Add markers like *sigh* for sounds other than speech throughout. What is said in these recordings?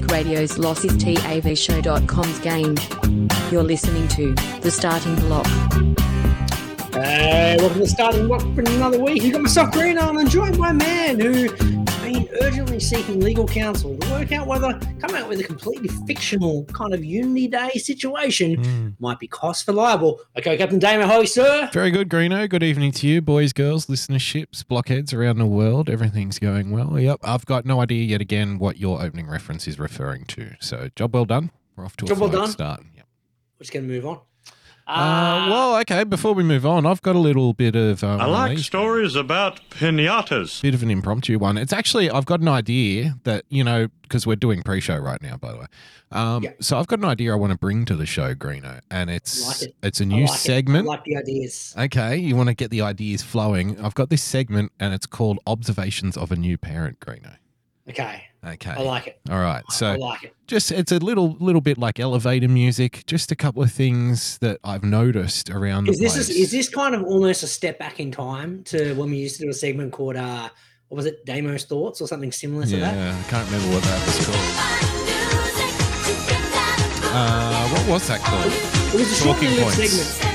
Public Radio's LossisTAVShow.com's game. You're listening to The Starting Block. Hey, welcome to the starting block for another week. You got myself Green on and joined by a man who's been urgently seeking legal counsel work out whether coming out with a completely fictional kind of Unity Day situation hmm. might be cost for liable. Okay, Captain Damon, how sir? Very good, Greeno. Good evening to you, boys, girls, listenerships, blockheads around the world. Everything's going well. Yep, I've got no idea yet again what your opening reference is referring to. So, job well done. We're off to Job a well done. start. Yep. We're just going to move on. Uh, well, okay. Before we move on, I've got a little bit of um, I like these- stories about pinatas. bit of an impromptu one. It's actually I've got an idea that you know because we're doing pre-show right now, by the way. Um, Yeah. So I've got an idea I want to bring to the show, Greeno, and it's like it. it's a new like it. segment. I like the ideas. Okay, you want to get the ideas flowing. I've got this segment and it's called Observations of a New Parent, Greeno. Okay, Okay. I like it. All right. So I like it. just it's a little little bit like elevator music, just a couple of things that I've noticed around the Is this place. is, this kind of almost a step back in time to when we used to do a segment called uh, what was it, Damo's Thoughts or something similar to that? yeah, I can't remember what that was called. Uh, what was that called? It was a short Talking little points.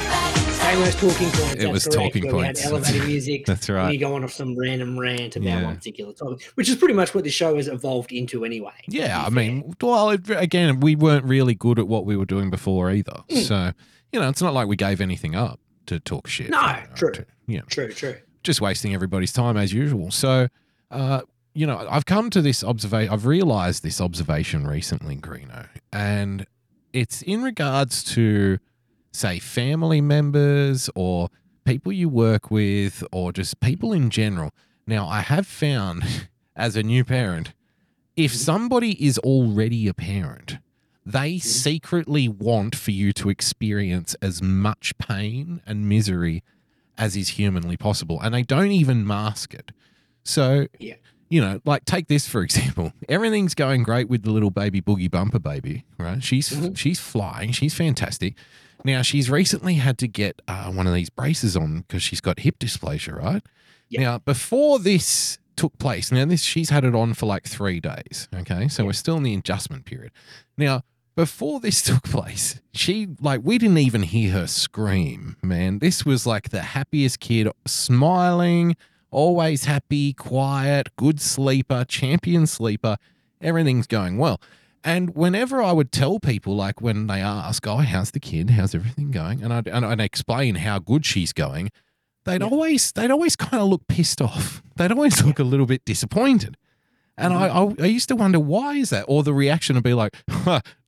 Segment. Damo's talking points. It was correct, talking where we had points. elevator *laughs* music. That's right. you go on off some random rant about Yeah. one particular topic, which is pretty much what the show has evolved into anyway. Yeah, I fair. mean, well, again, we weren't really good at what we were doing before either. Mm. So, you know, it's not like we gave anything up to talk shit. No, know, true. to- you know, true, true. just wasting everybody's time as usual. So, uh, you know, I've come to this observation. I've realized this observation recently, Greeno, and it's in regards to, say, family members or people you work with or just people in general. Now, I have found *laughs* as a new parent, if somebody is already a parent, they secretly want for you to experience as much pain and misery as is humanly possible. And they don't even mask it. So, Yeah. you know, like take this for *laughs* example. Everything's going great with the little baby boogie bumper baby, right? She's Mhm. she's flying. She's fantastic. Now she's recently had to get uh, one of these braces on because she's got hip dysplasia, right? Yeah. Now before this took place, now this she's had it on for like three days. Okay, so we're still in the adjustment period. Now before this *laughs* took place, she like we didn't even hear her scream, man. This was like the happiest kid, smiling, always happy, quiet, good sleeper, champion sleeper. Everything's going well. And whenever I would tell people, like when they ask, "Oh, how's the kid? How's everything going?" and I'd, and I'd explain how good she's going, they'd Yeah. always they'd always kind of look pissed off. *laughs* They'd always look a little bit disappointed. And I, mm-hmm. I I used to wonder why is that, or the reaction would be like,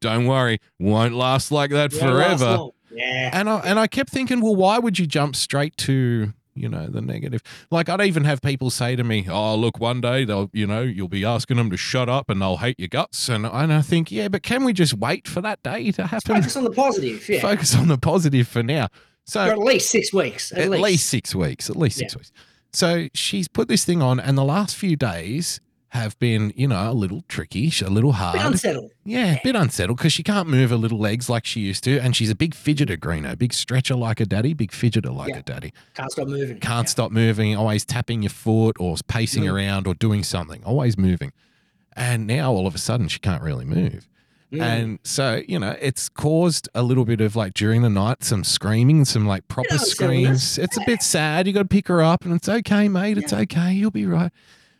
"Don't worry, won't last like that Yeah, forever." Yeah. And I and I kept thinking, well, why would you jump straight to you know the negative? Like I'd even have people say to me, "Oh, look, one day they'll you know you'll be asking them to shut up and they'll hate your guts." And and I think, yeah, but can we just wait for that day to happen? Focus on the positive. Yeah. Focus on the positive for now. So For at least six weeks. At, at least. least. six weeks. At least six weeks. So she's put this thing on, and the last few days have been, you know, a little tricky, a little hard. A Bit unsettled. Yeah, a bit unsettled because she can't move her little legs like she used to, and she's a big fidgeter, Greeno, big stretcher like a daddy, big fidgeter like Yeah. a daddy. Can't stop moving. Can't Yeah. stop moving, always tapping your foot or pacing Mm. around or doing something, always moving. And now all of a sudden she can't really move. Mm. And so, you know, it's caused a little bit of like during the night, some screaming, some like proper screams. It's a bit sad. You got to pick her up and it's okay, mate. It's okay. You'll be right.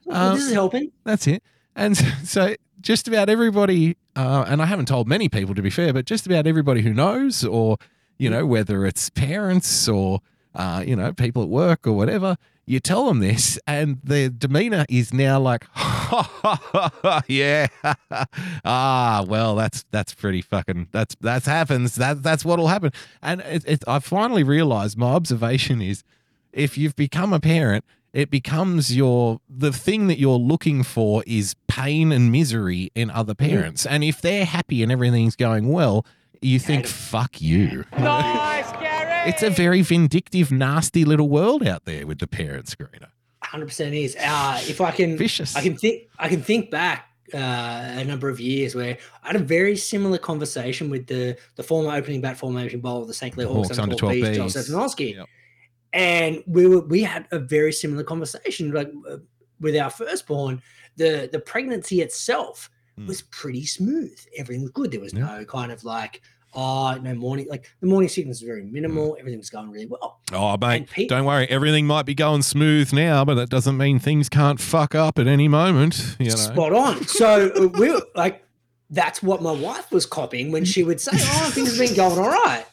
Well, um, this is helping. That's it. And *laughs* so just about everybody, uh, and I haven't told many people to be fair, but just about everybody who knows, or, you know, whether it's parents or, uh, you know, people at work or whatever, you tell them this, and their demeanor is now like, *laughs* yeah, *laughs* ah, well, that's that's pretty fucking that's that's happens. That that's what'll happen. And it, it, I finally realized my observation is, if you've become a parent, it becomes your the thing that you're looking for is pain and misery in other parents. And if they're happy and everything's going well, you think, fuck you. *laughs* Nice, Gary. it's a very vindictive, nasty little world out there with the parent screener. Hundred percent is. Uh, if I can, Vicious. I can think. I can think back uh, a number of years where I had a very similar conversation with the the former opening bat, former opening bowler of the St. Clair Hawks, Hawks under under 12 12 Bs, Joel Bs. Stefanowski. Yep. And we were we had a very similar conversation like uh, with our firstborn the the pregnancy itself Mm. was pretty smooth. Everything was good. There was Yeah. no kind of like, oh, no morning. Like the morning sickness was very minimal. Mm. Everything was going really well. Oh, mate, Pete- don't worry. Everything might be going smooth now, but that doesn't mean things can't fuck up at any moment. You know. Spot on. So uh, we were like, that's what my wife was copying when she would say, "Oh, things have been going all right."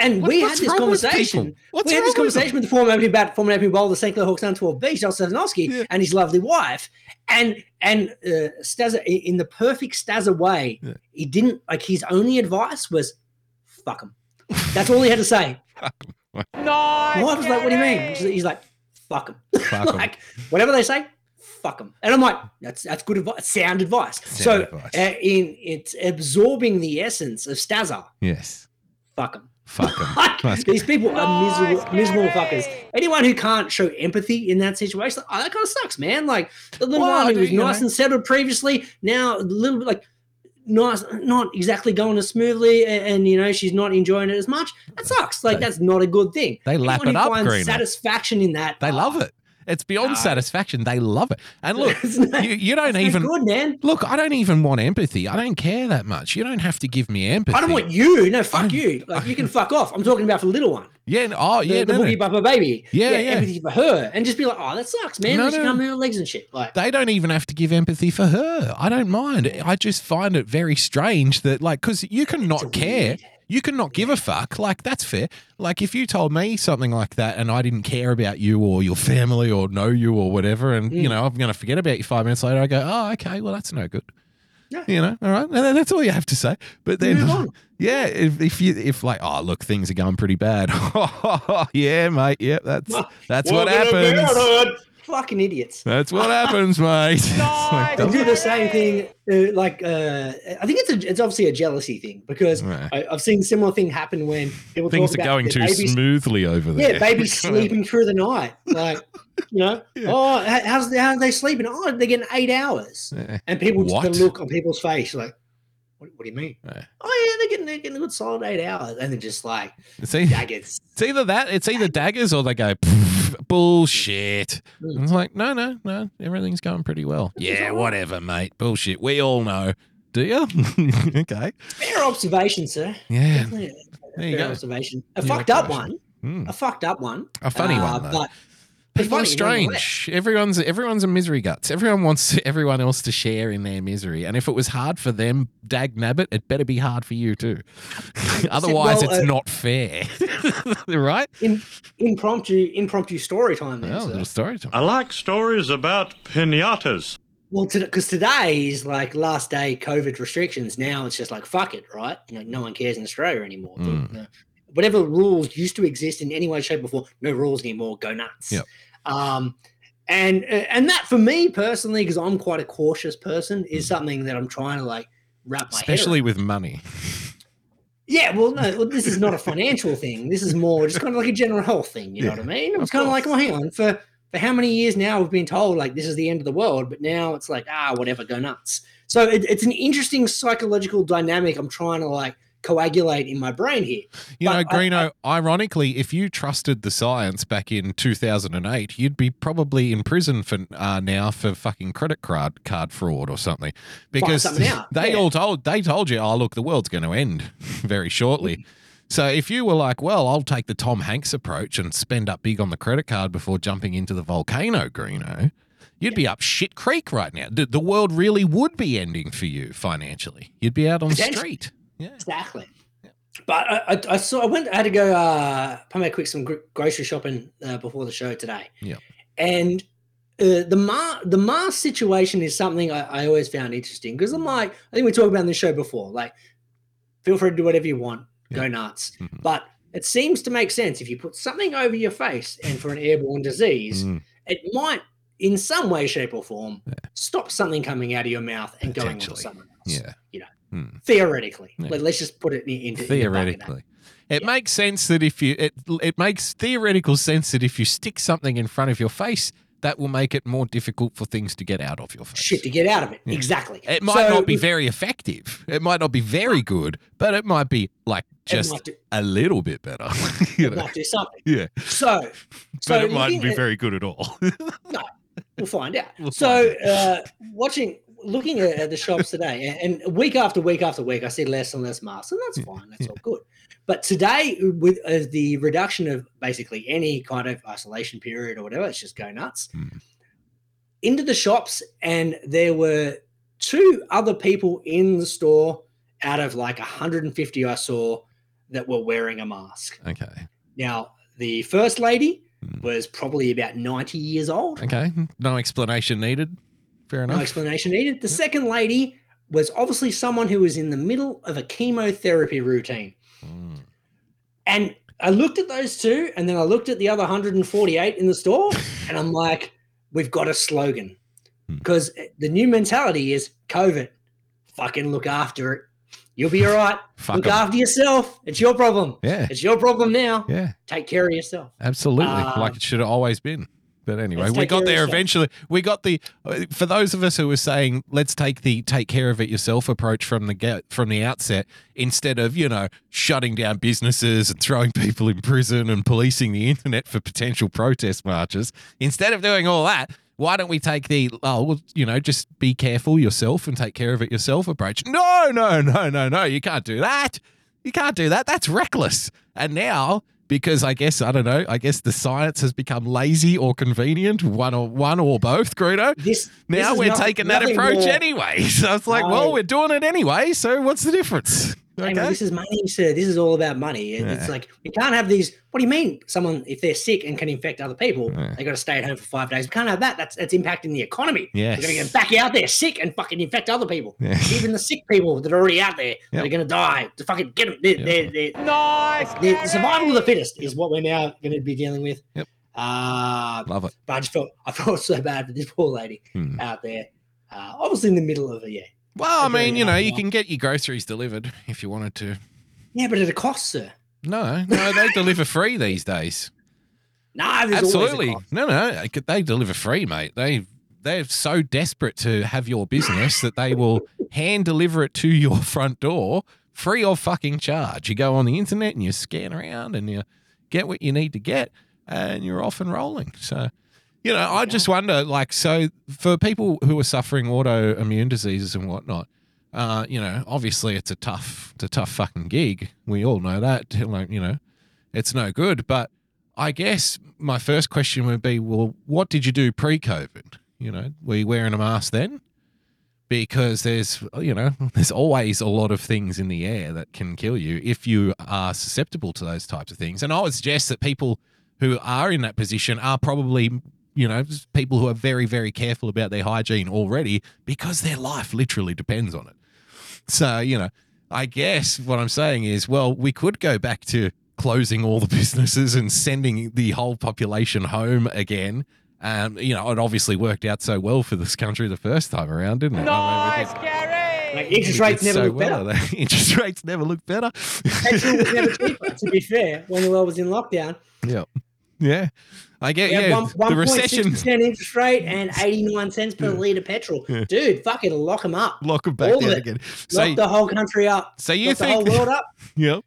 And What- we had this conversation. we had this wrong with conversation with the former opening bat, former opening bowler, the St. Clair Hawks down 12 B, Joel Stasinowski, Yeah. and his lovely wife. And and uh, Stazza, in the perfect Stazza way, Yeah. he didn't like his only advice was, "Fuck him." That's all he had to say. My wife was like, "What do you mean?" He's like, "Fuck him." Fuck 'em. *laughs* like whatever they say, fuck them. And I'm like, that's that's good advice, sound advice. Sound so advice. Uh, in it's absorbing the essence of Stazza. Yes. Fuck them. Fuck 'em. *laughs* That's These people are miserable, miserable fuckers. Anyone who can't show empathy in that situation, oh, that kind of sucks, man. Like the little Well, one who was nice know. and settled previously, now a little bit like nice, not exactly going as smoothly, and, and, you know she's not enjoying it as much. That sucks. Like They- that's not a good thing. They lap Anyone it who up, finds Greeno. satisfaction in that. They love it. It's beyond No. satisfaction. They love it. And look, *laughs* not- you, you don't even good, man. look. I don't even want empathy. I don't care that much. You don't have to give me empathy. I don't want you. No, fuck I- you. Like you can fuck off. I'm talking about for the little one. Yeah. Oh, yeah. the no, no. baby. Yeah, yeah. Empathy for her, and just be like, oh, that sucks, man. No, she can't move her legs and shit. Like, They don't even have to give empathy for her. I don't mind. I just find it very strange that, like, because you can not care. weird. You can not give a fuck. Like, that's fair. Like, if you told me something like that and I didn't care about you or your family or know you or whatever, and, you Mm. know, I'm going to forget about you five minutes later, I go, oh, okay, well, that's no good. Yeah. You know, all right. And that's all you have to say. But then, *laughs* yeah, if, if you, if like, oh, look, things are going pretty bad. *laughs* yeah, mate. Yeah, that's, *laughs* that's what happens. Fucking idiots. That's what happens, mate. *laughs* Like, They do the same thing. Uh, like, uh, I think it's a, it's obviously a jealousy thing because Right. I, I've seen similar thing happen when people Things are going too smoothly over there. Yeah, babies *laughs* sleeping through the night. Like, you know, *laughs* Yeah. oh, how- how's how are they sleeping? Oh, they're getting eight hours. Yeah. And people just the look on people's face like, what, what do you mean? Yeah. Oh yeah, they're getting they're getting a good solid eight hours, and they're just like It's, e- daggers. it's either that, it's either daggers or they go "Pff, bullshit. And It's like no, no, no, everything's going pretty well. Yeah, whatever, mate. Bullshit. We all know. Do you? *laughs* okay. Fair observation, sir. Yeah. Definitely a There you fair go. observation. A fucked up observation. one. Mm. A fucked up one. A funny Uh, one though. But People are strange. Everyone's everyone's a misery guts. Everyone wants *laughs* everyone else to share in their misery. And if it was hard for them, dag nabbit, it better be hard for you too. *laughs* Otherwise, Well, it's uh, not fair, *laughs* right? in, impromptu impromptu story time. Then, Well, a sir. little story time. I like stories about pinatas. Well, because today is like last day COVID restrictions. Now it's just like fuck it, right? You know, no one cares in Australia anymore. The- Mm. the- whatever rules used to exist in any way, shape, or form, no rules anymore. Go nuts. Yep. Um, and and that for me personally, because I'm quite a cautious person, is something that I'm trying to like wrap my head. Mm. Especially with money. Yeah, well, no, well, this is not a *laughs* financial thing. This is more just kind of like a general health thing. You know what I mean? It's kind of like, course. well, hang on, for for how many years now we've been told like this is the end of the world, but now it's like ah, whatever, go nuts. So it, it's an interesting psychological dynamic. I'm trying to like coagulate in my brain here. You know, But I- Greeno, ironically, if you trusted the science back in 2008, you'd be probably in prison for uh, now for fucking credit card card fraud or something. Because something *laughs* they yeah. all told they told you, oh look, the world's going to end *laughs* very shortly. So if you were like, well, I'll take the Tom Hanks approach and spend up big on the credit card before jumping into the volcano, Greeno, you'd be up shit creek right now. The, the world really would be ending for you financially. You'd be out on the street. Yeah. Exactly. But I, I, I saw I went I had to go uh probably quick some grocery shopping uh, before the show today. Yeah. And uh, the ma- the mask situation is something I, I always found interesting because I'm like I think we talked about in the show before like feel free to do whatever you want go nuts Mhm. but it seems to make sense if you put something over your face and for an airborne disease Mm. it might in some way shape or form Yeah. stop something coming out of your mouth and going onto Potentially. someone else Yeah. you know Hmm. theoretically Yeah. Let, us just put it in, into in the theoretically it Yeah. makes sense that if you it, it makes theoretical sense that if you stick something in front of your face that will make it more difficult for things to get out of your face shit to get out of it. Yeah. Exactly. it might So not be very effective it might not be very good but it might be like just do, a little bit better *laughs* you it know? might do something. yeah So, *laughs* but so it mightn't be at- very good at all *laughs* no, We'll find out. We'll so, find uh, watching looking at, at the shops today, and, and week after week after week, I see less and less masks, and that's fine. That's all good. But today, with uh, the reduction of basically any kind of isolation period or whatever, it's just go nuts. Mm. Into the shops, and there were two other people in the store out of like 150 I saw that were wearing a mask. Okay. Now, the first lady Mm. was probably about 90 years old. Okay. No explanation needed. Fair No enough. explanation needed. The second lady was obviously someone who was in the middle of a chemotherapy routine. Mm. And I looked at those two, and then I looked at the other 148 in the store, and I'm like, we've got a slogan. Hmm. Because the new mentality is COVID, fucking look after it. You'll be all right. *laughs* Look 'em. after yourself. It's your problem. Yeah. It's your problem now. Yeah. Take care of yourself. Absolutely. Uh, like it should have always been. But anyway, let's we got there eventually. We got the uh, for those of us who were saying let's take the take care of it yourself approach from the get from the outset instead of you know shutting down businesses and throwing people in prison and policing the internet for potential protest marches. Instead of doing all that, why don't we take the oh well you know just be careful yourself and take care of it yourself approach? No, no, no, no, no. You can't do that. You can't do that. That's reckless. And now, because I guess I don't know, I guess the science has become lazy or convenient, one or one or both, Greeno. This this Now is we're nothing- taking that approach more- anyway. *laughs* So it's like, No. well, we're doing it anyway. So what's the difference? Hey, man, Okay. this is money, sir. This is all about money. It- It's like we can't have these. What do you mean? Someone, if they're sick and can infect other people, Yeah. they got to stay at home for five days. We can't have that. That's that's impacting the economy. Yes. We're going to get back out there sick and fucking infect other people. Yeah. *laughs* Even the sick people that are already out there, Yep. they're going to die. To fucking get them. They're, Yep. they're, they're, the, the survival of the fittest is what we're now going to be dealing with. Yep. Uh, Love it. but I just felt I felt *laughs* so bad for this poor lady Hmm. out there. Uh, obviously in the middle of a yeah. Well, I mean, you know, you can get your groceries delivered *laughs* if you wanted to. Yeah, but at a cost, sir. No, no, they deliver free these days. *laughs* No, there's always a Absolutely. cost. No, no, they deliver free, mate. They they're so desperate to have your business that they will *laughs* hand deliver it to your front door free of fucking charge. You go on the internet and you scan around and you get what you need to get and you're off and rolling. So, you know, I just wonder like so for people who are suffering autoimmune diseases and whatnot, uh, you know, obviously it's a tough it's a tough fucking gig. We all know that. *laughs* Like, you know, it's no good, but I guess my first question would be, well, what did you do pre-COVID? You know, were you wearing a mask then? Because there's, you know, *laughs* there's always a lot of things in the air that can kill you if you are susceptible to those types of things. And I would suggest that people who are in that position are probably, you know, people who are very, very careful about their hygiene already because their life literally depends on it. So, you know, I guess what I'm saying is, well, we could go back to closing all the *laughs* businesses and sending the whole population home again. Um, you know, it obviously worked out so well for this country the first time around, didn't it? I mean, we did- Like, interest rates never so look well. better. *laughs* Interest rates never look better. Petrol was never cheaper, to be *laughs* fair, when the world was in lockdown. yeah. Yeah. I get, yeah. one, the recession, 1.6% interest rate and 89 cents per litre petrol. Yeah. Dude, fucking lock them up. lock them back all down it. again. Lock the whole country up. so you Lock the whole world up. *laughs* yeah.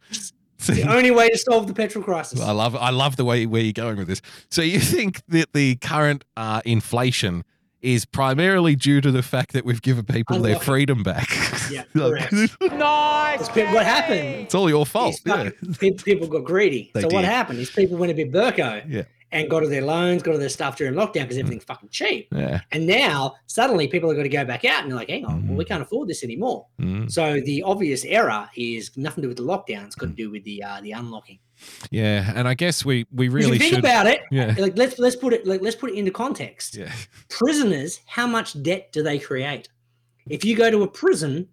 So, The only way to solve the petrol crisis. I love I love the way where you're going with this. So you think that the current uh, inflation is primarily due to the fact that we've given people their freedom back? Yeah, *laughs* Like, correct. That's pe- what happened. it's all your fault. is Yeah. people, people got greedy. They so what happened is people went a bit burko Yeah. and got all their loans, got all their stuff during lockdown because everything's fucking cheap. Yeah. And now suddenly people are going to go back out and they're like, hang on, well, we can't afford this anymore. Mm. So the obvious error is nothing to do with the lockdown. It's got to do with the uh, the unlocking. Yeah. And I guess we we really think should. about it, yeah. like let's let's put it like let's put it into context. Yeah. Prisoners, how much debt do they create? If you go to a prison,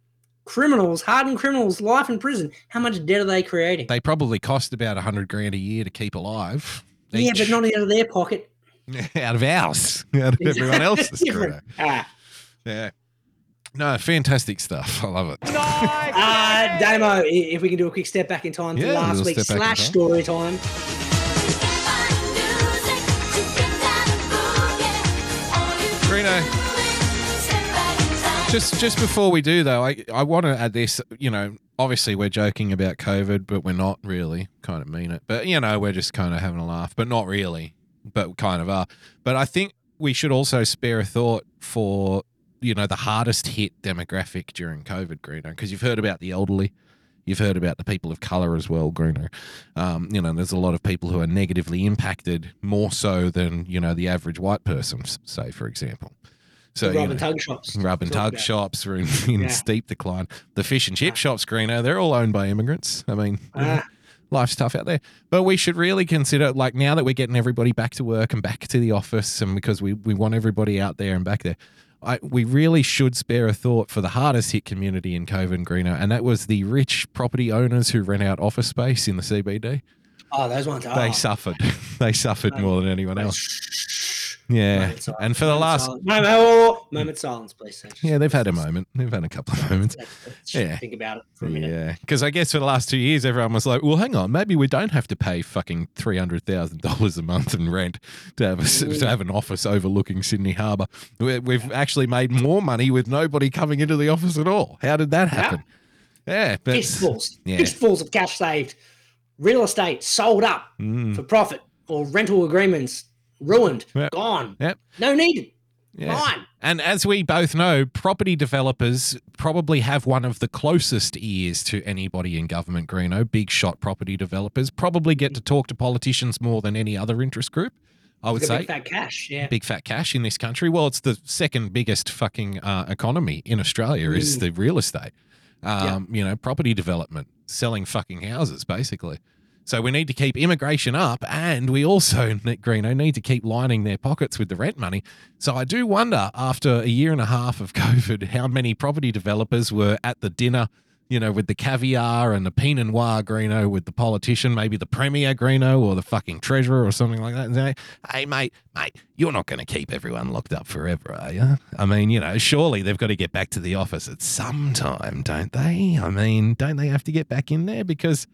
criminals, hardened criminals, life in prison, how much debt are they creating? They probably cost about a hundred grand a year to keep alive. yeah, but not out of their pocket. *laughs* out of ours, *laughs* out of everyone else's. *laughs* Ah. Yeah. No, fantastic stuff. *laughs* I love it. Uh, Damo, if we can do a quick step back in time to Yeah, last we'll week's step back in slash time. story time. Reno, just just before we do though, I I want to add this. You know, obviously we're joking about COVID, but we're not really. Kind of mean it, but you know, we're just kind of having a laugh, but not really. But kind of are. But I think we should also spare a thought for you know the hardest hit demographic during COVID, Greeno, because you've heard about the elderly. You've heard about the people of color as well, Greeno. Um, you know, there's a lot of people who are negatively impacted more so than you know the average white person, say for example. So the you rub know, and tug shops. rub and tug about. shops are in, in Yeah. steep decline. The fish and chip shops, Greeno, they're all owned by immigrants. I mean, you Ah. *laughs* life's tough out there. But we should really consider, like, now that we're getting everybody back to work and back to the office, and because we, we want everybody out there and back there, I, we really should spare a thought for the hardest hit community in COVID and Greeno, and that was the rich property owners who rent out office space in the CBD. Oh, those ones. Oh. *laughs* They suffered. they suffered more than anyone else. Yeah. And for the last. Moment, oh, silence, please. yeah, they've had a moment. They've had a couple of moments. Yeah. Think about it for a minute. Yeah, because I guess for the last two years, everyone was like, "Well, hang on, maybe we don't have to pay fucking three hundred thousand dollars a month in rent to have a, Mm. to have an office overlooking Sydney Harbour. We- We've actually made more money with nobody coming into the office at all. How did that happen? Yeah, but Fistfuls, yeah. fistfuls of cash saved, real estate sold up Mm, for profit, or rental agreements ruined, Yep. gone, Yep. no need. yeah. gone. And as we both know, property developers probably have one of the closest ears to anybody in government, Greeno. Big shot property developers probably get to talk to politicians more than any other interest group. I would say big fat cash, yeah. big fat cash in this country. Well, it's the second biggest fucking uh, economy in Australia is Mm. the real estate. Yeah. Um, You know, property development, selling fucking houses, basically. So we need to keep immigration up, and we also, *laughs* Greeno, need to keep lining their pockets with the rent money. So I do wonder, after a year and a half of *laughs* COVID, how many property developers were at the dinner, you know, with the caviar and the Pinot Noir Greeno with the politician, maybe the Premier Greeno or the fucking treasurer or something like that, and say, hey, mate, mate, you're not going to keep everyone locked up forever, are you? I mean, you know, surely they've got to get back to the office at some time, don't they? I mean, don't they have to get back in there? Because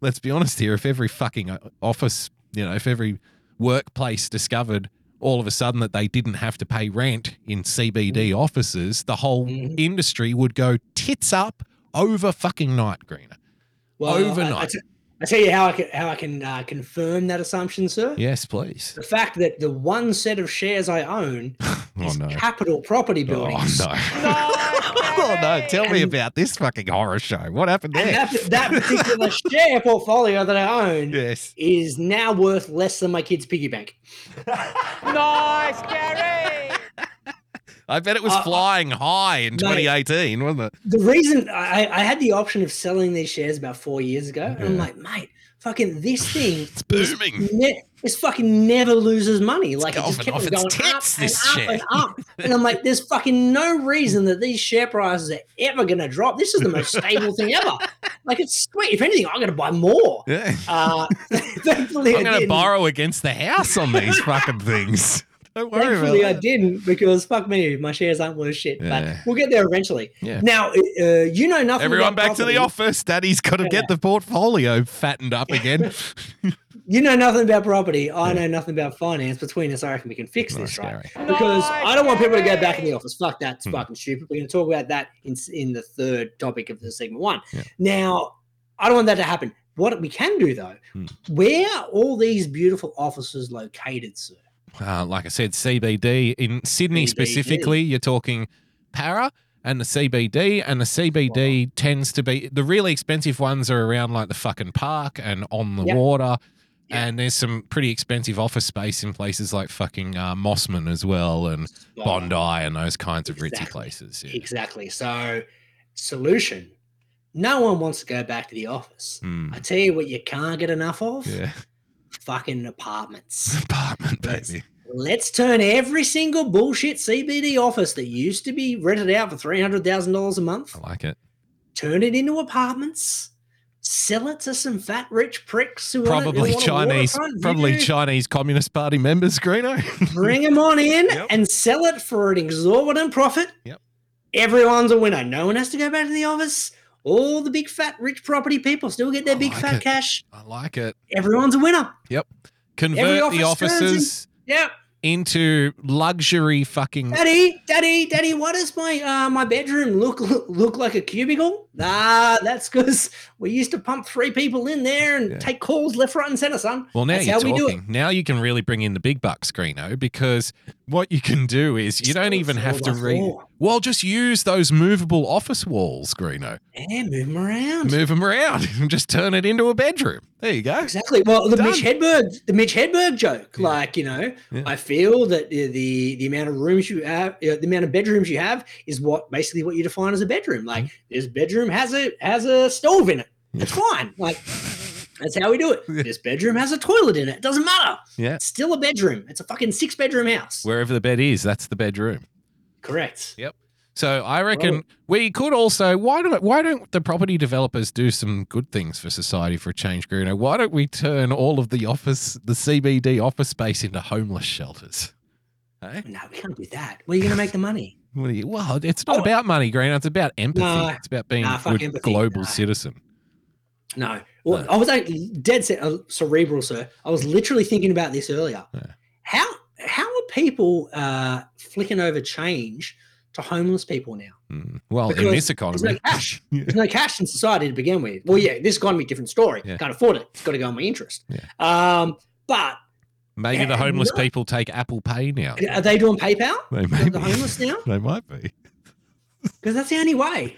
let's be honest here, if every fucking uh, office, you know, if every workplace discovered all of a sudden that they didn't have to pay rent in CBD offices, the whole Mhm. industry would go tits up over fucking night, Greeno. Well, I- I, overnight. t- I tell you how I can how I can uh, confirm that assumption, sir. Yes, please. The fact that the one set of shares I own *laughs* Oh is no. capital property Oh buildings. no. *laughs* *laughs* oh no. Tell me about this fucking horror show. What happened And there? that, that particular *laughs* share portfolio that I own Yes. is now worth less than my kid's piggy bank. *laughs* Nice, Gary. I bet it was Uh, uh, flying high in mate. 2018, wasn't it? The reason I, I had the option of selling these shares about four years ago, and I'm like, mate, fucking this thing It's is booming. ne- this fucking never loses money. Like it just kept its going tits, up and this up share. and up. And I'm like, there's fucking no reason that these share prices are ever going to drop. This is the most stable thing ever. Like it's sweet. If anything, I'm going to buy more. Yeah. Uh, *laughs* thankfully, I'm going to borrow against the house on these fucking things. Don't worry Thankfully, I about that. didn't because fuck me, my shares aren't worth shit. Yeah. But we'll get there eventually. Yeah. Now, uh, you know nothing. Everyone about back to the office. Daddy's got to get the portfolio fattened up again. *laughs* *laughs* You know nothing about property. I know nothing about finance. Between us, I reckon we can fix Nice, this, right? Because Nice, I don't want people to go back in the office. Fuck that. It's Hmm. fucking stupid. We're going to talk about that in in the third topic of the segment one. Yeah. Now, I don't want that to happen. What we can do though, Hmm. where are all these beautiful offices located, sir? Uh, like I said, CBD in Sydney CBD. specifically, you're talking para and the CBD, and the CBD tends to be the really expensive ones are around like the fucking park and on the Yep. water. And there's some pretty expensive office space in places like fucking uh, Mosman as well, and Bondi and those kinds of ritzy places. Yeah. Exactly. So, solution. No one wants to go back to the office. Hmm. I tell you what, you can't get enough of. yeah. Fucking apartments. *laughs* Apartment, Let's- baby. Let's turn every single bullshit CBD office that used to be rented out for three hundred thousand dollars a month, I like it. turn it into apartments, sell it to some fat rich pricks who want- who Probably want Chinese, probably view. Chinese Communist Party members, Greeno. *laughs* Bring them on in Yep. and sell it for an exorbitant profit. Yep. Everyone's a winner. No one has to go back to the office. All the big fat rich property people still get their I big like fat it. cash. I like it. Everyone's a winner. Yep. Convert the office in- offices Yeah. into luxury fucking Daddy, Daddy, Daddy, Daddy, why does my uh, my bedroom look look like a cubicle? Ah, that's because we used to pump three people in there and Yeah. take calls left, right, and center, son. Well, now That's you're how we do talking. Now you can really bring in the big bucks, Greeno, because what you can do is you Just don't even have to read. four. Well, just use those movable office walls, Greeno. Yeah, move them around. Move them around and *laughs* just turn it into a bedroom. There you go. Exactly. Well, the Mitch Hedberg, the Mitch Hedberg joke, Yeah. like you know, Yeah. I feel that the, the amount of rooms you have, uh, the amount of bedrooms you have, is what basically what you define as a bedroom. Like Mm-hmm. this bedroom has a has a stove in it. It's fine. Like that's how we do it. *laughs* This bedroom has a toilet in it. It doesn't matter. Yeah. It's still a bedroom. It's a fucking six bedroom house. Wherever the bed is, that's the bedroom. Correct. Yep. So I reckon we could also why don't why don't the property developers do some good things for society for a change, Greeno? Why don't we turn all of the office the CBD office space into homeless shelters? Hey? No, we can't do that. Where are you going to make the money? You, well, it's not Oh. about money, Greeno. It's about empathy. No. it's about being Nah, a good empathy. global Nah. citizen. No. Well. I was like dead set, uh, cerebral, sir. I was literally thinking about this earlier. How how are people uh, flicking over change to homeless people now? Mm. Well, in Because this There's no economy, cash. Yeah. *laughs* There's no cash in society to begin with. Well, yeah, this economy, different story. Yeah. Can't afford it. It's got to go on my interest. Yeah. Um, but maybe the Yeah, homeless no. people take Apple Pay now. are they doing PayPal? They The, may the homeless now? *laughs* They might be. Because that's the only way.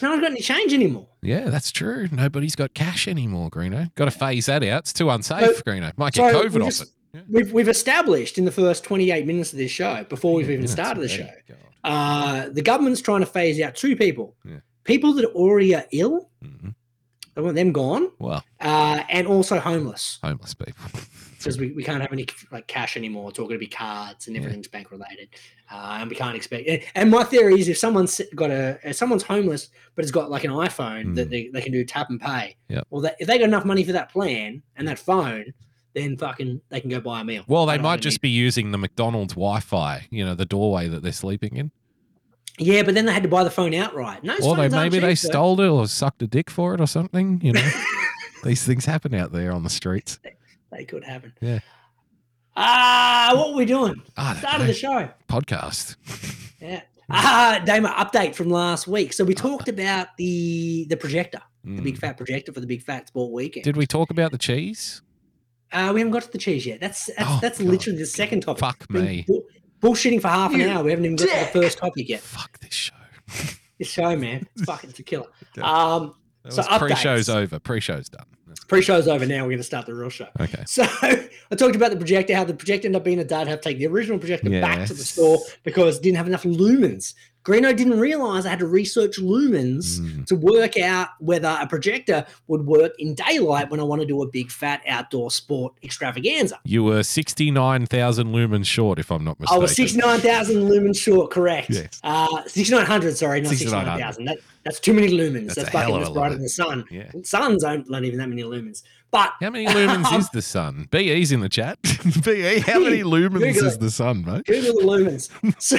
No one's got any change anymore. Yeah, that's true. Nobody's got cash anymore, Greeno. Got to phase that out. It's too unsafe, So- Greeno. Might get so COVID off just- it. Yeah. We've, we've established in the first 28 minutes of this show, before we've even started the show, uh, the government's trying to phase out two people Yeah. people that already are ill, Mhm. they want them gone, Well, uh, and also homeless homeless people. *laughs* because we, we can't have any like cash anymore. It's all going to be cards and Yeah. everything's bank related, uh, and we can't expect. and- And my theory is if someone's got a if someone's homeless but has got like an iPhone that Mm. they, they can do tap and pay, Yep. well, that, if they got enough money for that plan and that phone, then fucking they can go buy a meal. Well, they might just be using the McDonald's Wi-Fi. You know, the doorway that they're sleeping in. Yeah, but then they had to buy the phone outright. No, or they maybe they cheap, though. stole it or sucked a dick for it or something. You know, *laughs* these things happen out there on the streets. They could happen. Yeah. Ah, what were we doing? I don't Start of the show. Podcast. *laughs* Yeah. Ah, Damo, update from last week. So we talked about the the projector, the big Mm. fat projector for the big fat sport weekend. Did we talk about the cheese? Uh, we haven't got to the cheese yet. That's that's, Oh, that's literally the second topic. Fuck me. bull- bullshitting for half an You hour. We haven't even got to the first topic yet. Fuck this show. This show, man, it's fucking it's a killer. *laughs* Um, That So was pre-show's over. Pre-show's done. That's- pre-show's over now. We're going to start the real show. Okay. So *laughs* I talked about the projector, how the projector ended up being a dud, have to take the original projector back to the store because it didn't have enough lumens. Greeno didn't realize I had to research lumens Mm. to work out whether a projector would work in daylight when I want to do a big fat outdoor sport extravaganza. You were sixty-nine thousand lumens short, if I'm not mistaken. I was 69,000 lumens short, correct. Yes. Uh, 6,900, sorry, not 6,900. 69,000. That, that's too many lumens. That's That's, fucking brighter than the sun. Yeah. Suns aren't not even that many lumens. But How many lumens *laughs* um, is the sun? BE's in the chat. *laughs* BE, how many lumens Google is it. the sun, mate? Google the lumens. *laughs* so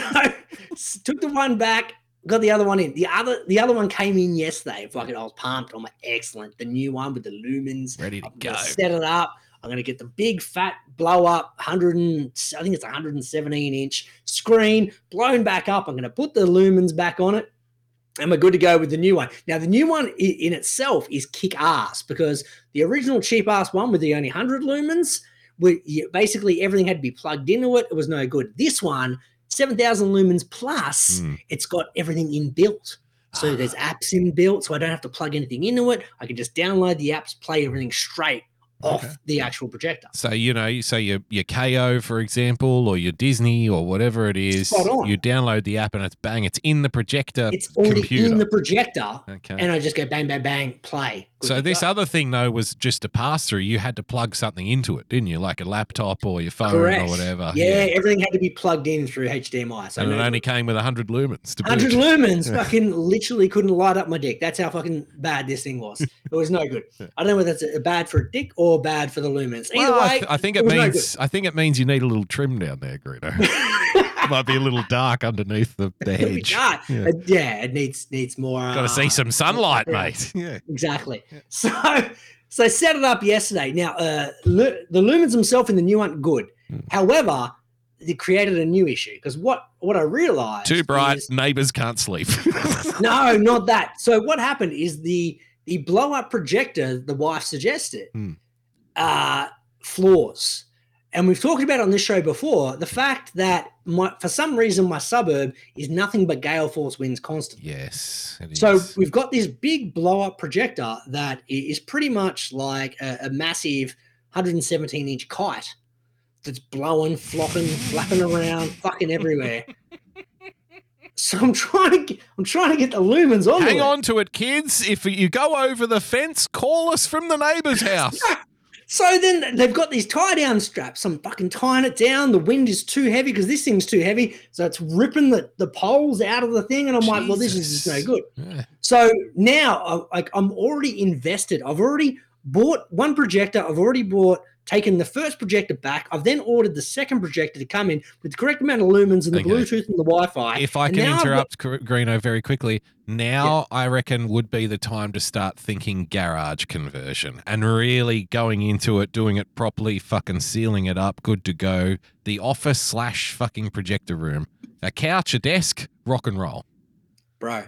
took the one back, got the other one in. The other the other one came in yesterday. Fucking I was pumped. I'm like, excellent. The new one with the lumens. Ready to I'm go. set it up. I'm gonna get the big fat blow up 100 and I think it's 117 inch screen blown back up. I'm gonna put the lumens back on it. And we're good to go with the new one. Now, the new one in itself is kick ass because the original cheap ass one with the only 100 lumens, basically everything had to be plugged into it. It was no good. This one, 7,000 lumens plus, Mm. it's got everything inbuilt. So there's apps inbuilt, so I don't have to plug anything into it. I can just download the apps, play everything straight off Okay. the actual projector. So you know, you say your your Kayo, for example, or your Disney, or whatever it is. You download the app, and it's bang, it's in the projector It's already computer. in the projector, okay. and I just go bang, bang, bang, play. So this other thing though was just a pass through. You had to plug something into it, didn't you? Like a laptop or your phone Correct. or whatever. Yeah, everything had to be plugged in through HDMI. So and it only came with hundred lumens 100 lumens Yeah. fucking literally couldn't light up my dick. That's how fucking bad this thing was. It was no good. *laughs* Yeah. I don't know whether that's bad for a dick or bad for the lumens. Either Well, I, way, th- I think it it was no means I think it means you need a little trim down there, Greeno. *laughs* Might be a little dark underneath the, the hedge. Yeah. Uh, yeah, it needs needs more. Got to uh, see some sunlight, yeah. mate. *laughs* Yeah. Exactly. So *laughs* so I set it up yesterday. Now uh, lu- the lumens themselves in the new one good. Hmm. However, it created a new issue because what what I realized Too bright, is- neighbors can't sleep. *laughs* no, not that. So what happened is the the blow up projector the wife suggested Hmm. uh flaws. And we've talked about on this show before the fact that my, for some reason my suburb is nothing but gale force winds constantly. yes. So is. we've got this big blow up projector that is pretty much like a, a massive 117 inch kite that's blowing, flopping, flapping around, fucking everywhere. *laughs* So I'm trying to get, I'm trying to get the lumens on. Hang on to it, kids. If you go over the fence, call us from the neighbor's house. *laughs* So then they've got these tie down straps. I'm fucking tying it down. The wind is too heavy because this thing's too heavy. So it's ripping the, the poles out of the thing. And I'm like, well, this is just no good. Yeah. So now, uh, like, I'm already invested. I've already bought one projector. I've already bought, taken the first projector back. I've then ordered the second projector to come in with the correct amount of lumens and the Okay. Bluetooth and the Wi-Fi. If I And can got- interrupt Gr- Greeno very quickly, now I reckon would be the time to start thinking garage conversion and really going into it, doing it properly, fucking sealing it up, good to go. The office slash fucking projector room, a couch, a desk, rock and roll. bro.